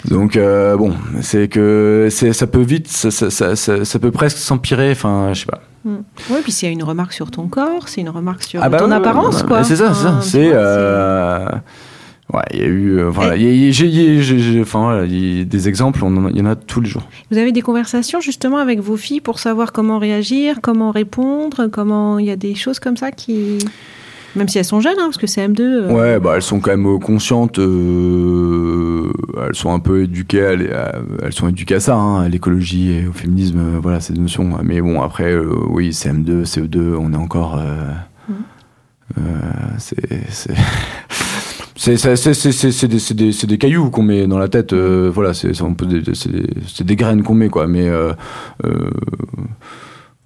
Donc euh, bon, c'est que ça peut vite, ça, ça, ça, ça- ça peut presque s'empirer. Enfin, je sais pas. Mm. Ouais, puis c'est une remarque sur ton corps, c'est une remarque sur Ah bah ton ouais, apparence, ouais, quoi. C'est ça, c'est ça. C'est vois, euh, ouais, il y a eu euh, voilà, j'ai- enfin des exemples, il y en a tous les jours. Vous avez des conversations justement avec vos filles pour savoir comment réagir, comment répondre, comment il y a des choses comme ça qui. Même si elles sont jeunes, hein, parce que c'est M2. euh, Ouais, bah elles sont quand même euh, conscientes, euh, elles sont un peu éduquées, à, les- à- elles sont éduquées à ça, hein, à l'écologie et au féminisme, euh, voilà ces notions. Mais bon, après, euh, oui, CM2, CE2, on est encore, c'est, des, cailloux qu'on met dans la tête, euh, voilà, c'est, des, graines qu'on met, quoi. Mais euh, euh,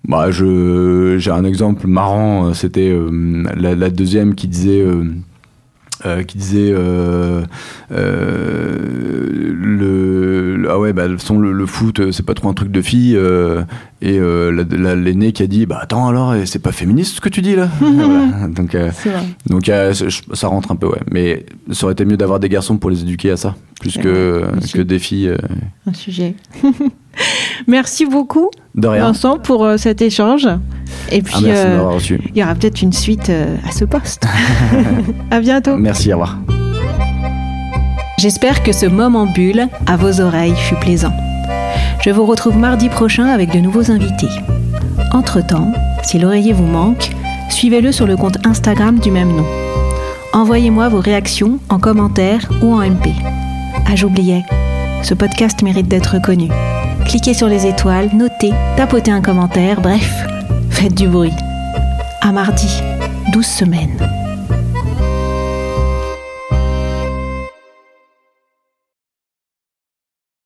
bah, je, j'ai un exemple marrant, euh, c'était euh, la, la deuxième qui disait. euh, qui disait euh, euh, le, le- ah ouais bah le, son, le, le foot c'est pas trop un truc de fille et la- la- l'aîné qui a dit bah attends alors euh, c'est pas féministe ce que tu dis là? Voilà. donc donc ça- rentre un peu ouais mais ça aurait été mieux d'avoir des garçons pour les éduquer à ça plus C'est que, que des filles Un sujet. Merci beaucoup, de rien Vincent, pour euh, cet échange. Et puis, ah, merci de euh, reçu il y aura peut-être une suite euh, à ce poste. à bientôt. merci au revoir J'espère que ce moment bulle à vos oreilles fut plaisant. Je vous retrouve mardi prochain avec de nouveaux invités. Entre-temps, si l'oreiller vous manque, suivez-le sur le compte Instagram du même nom. Envoyez-moi vos réactions en commentaire ou en MP. Ah, j'oubliais, ce podcast mérite d'être connu. Cliquez sur les étoiles, notez, tapotez un commentaire, bref, faites du bruit. À mardi, 12 semaines.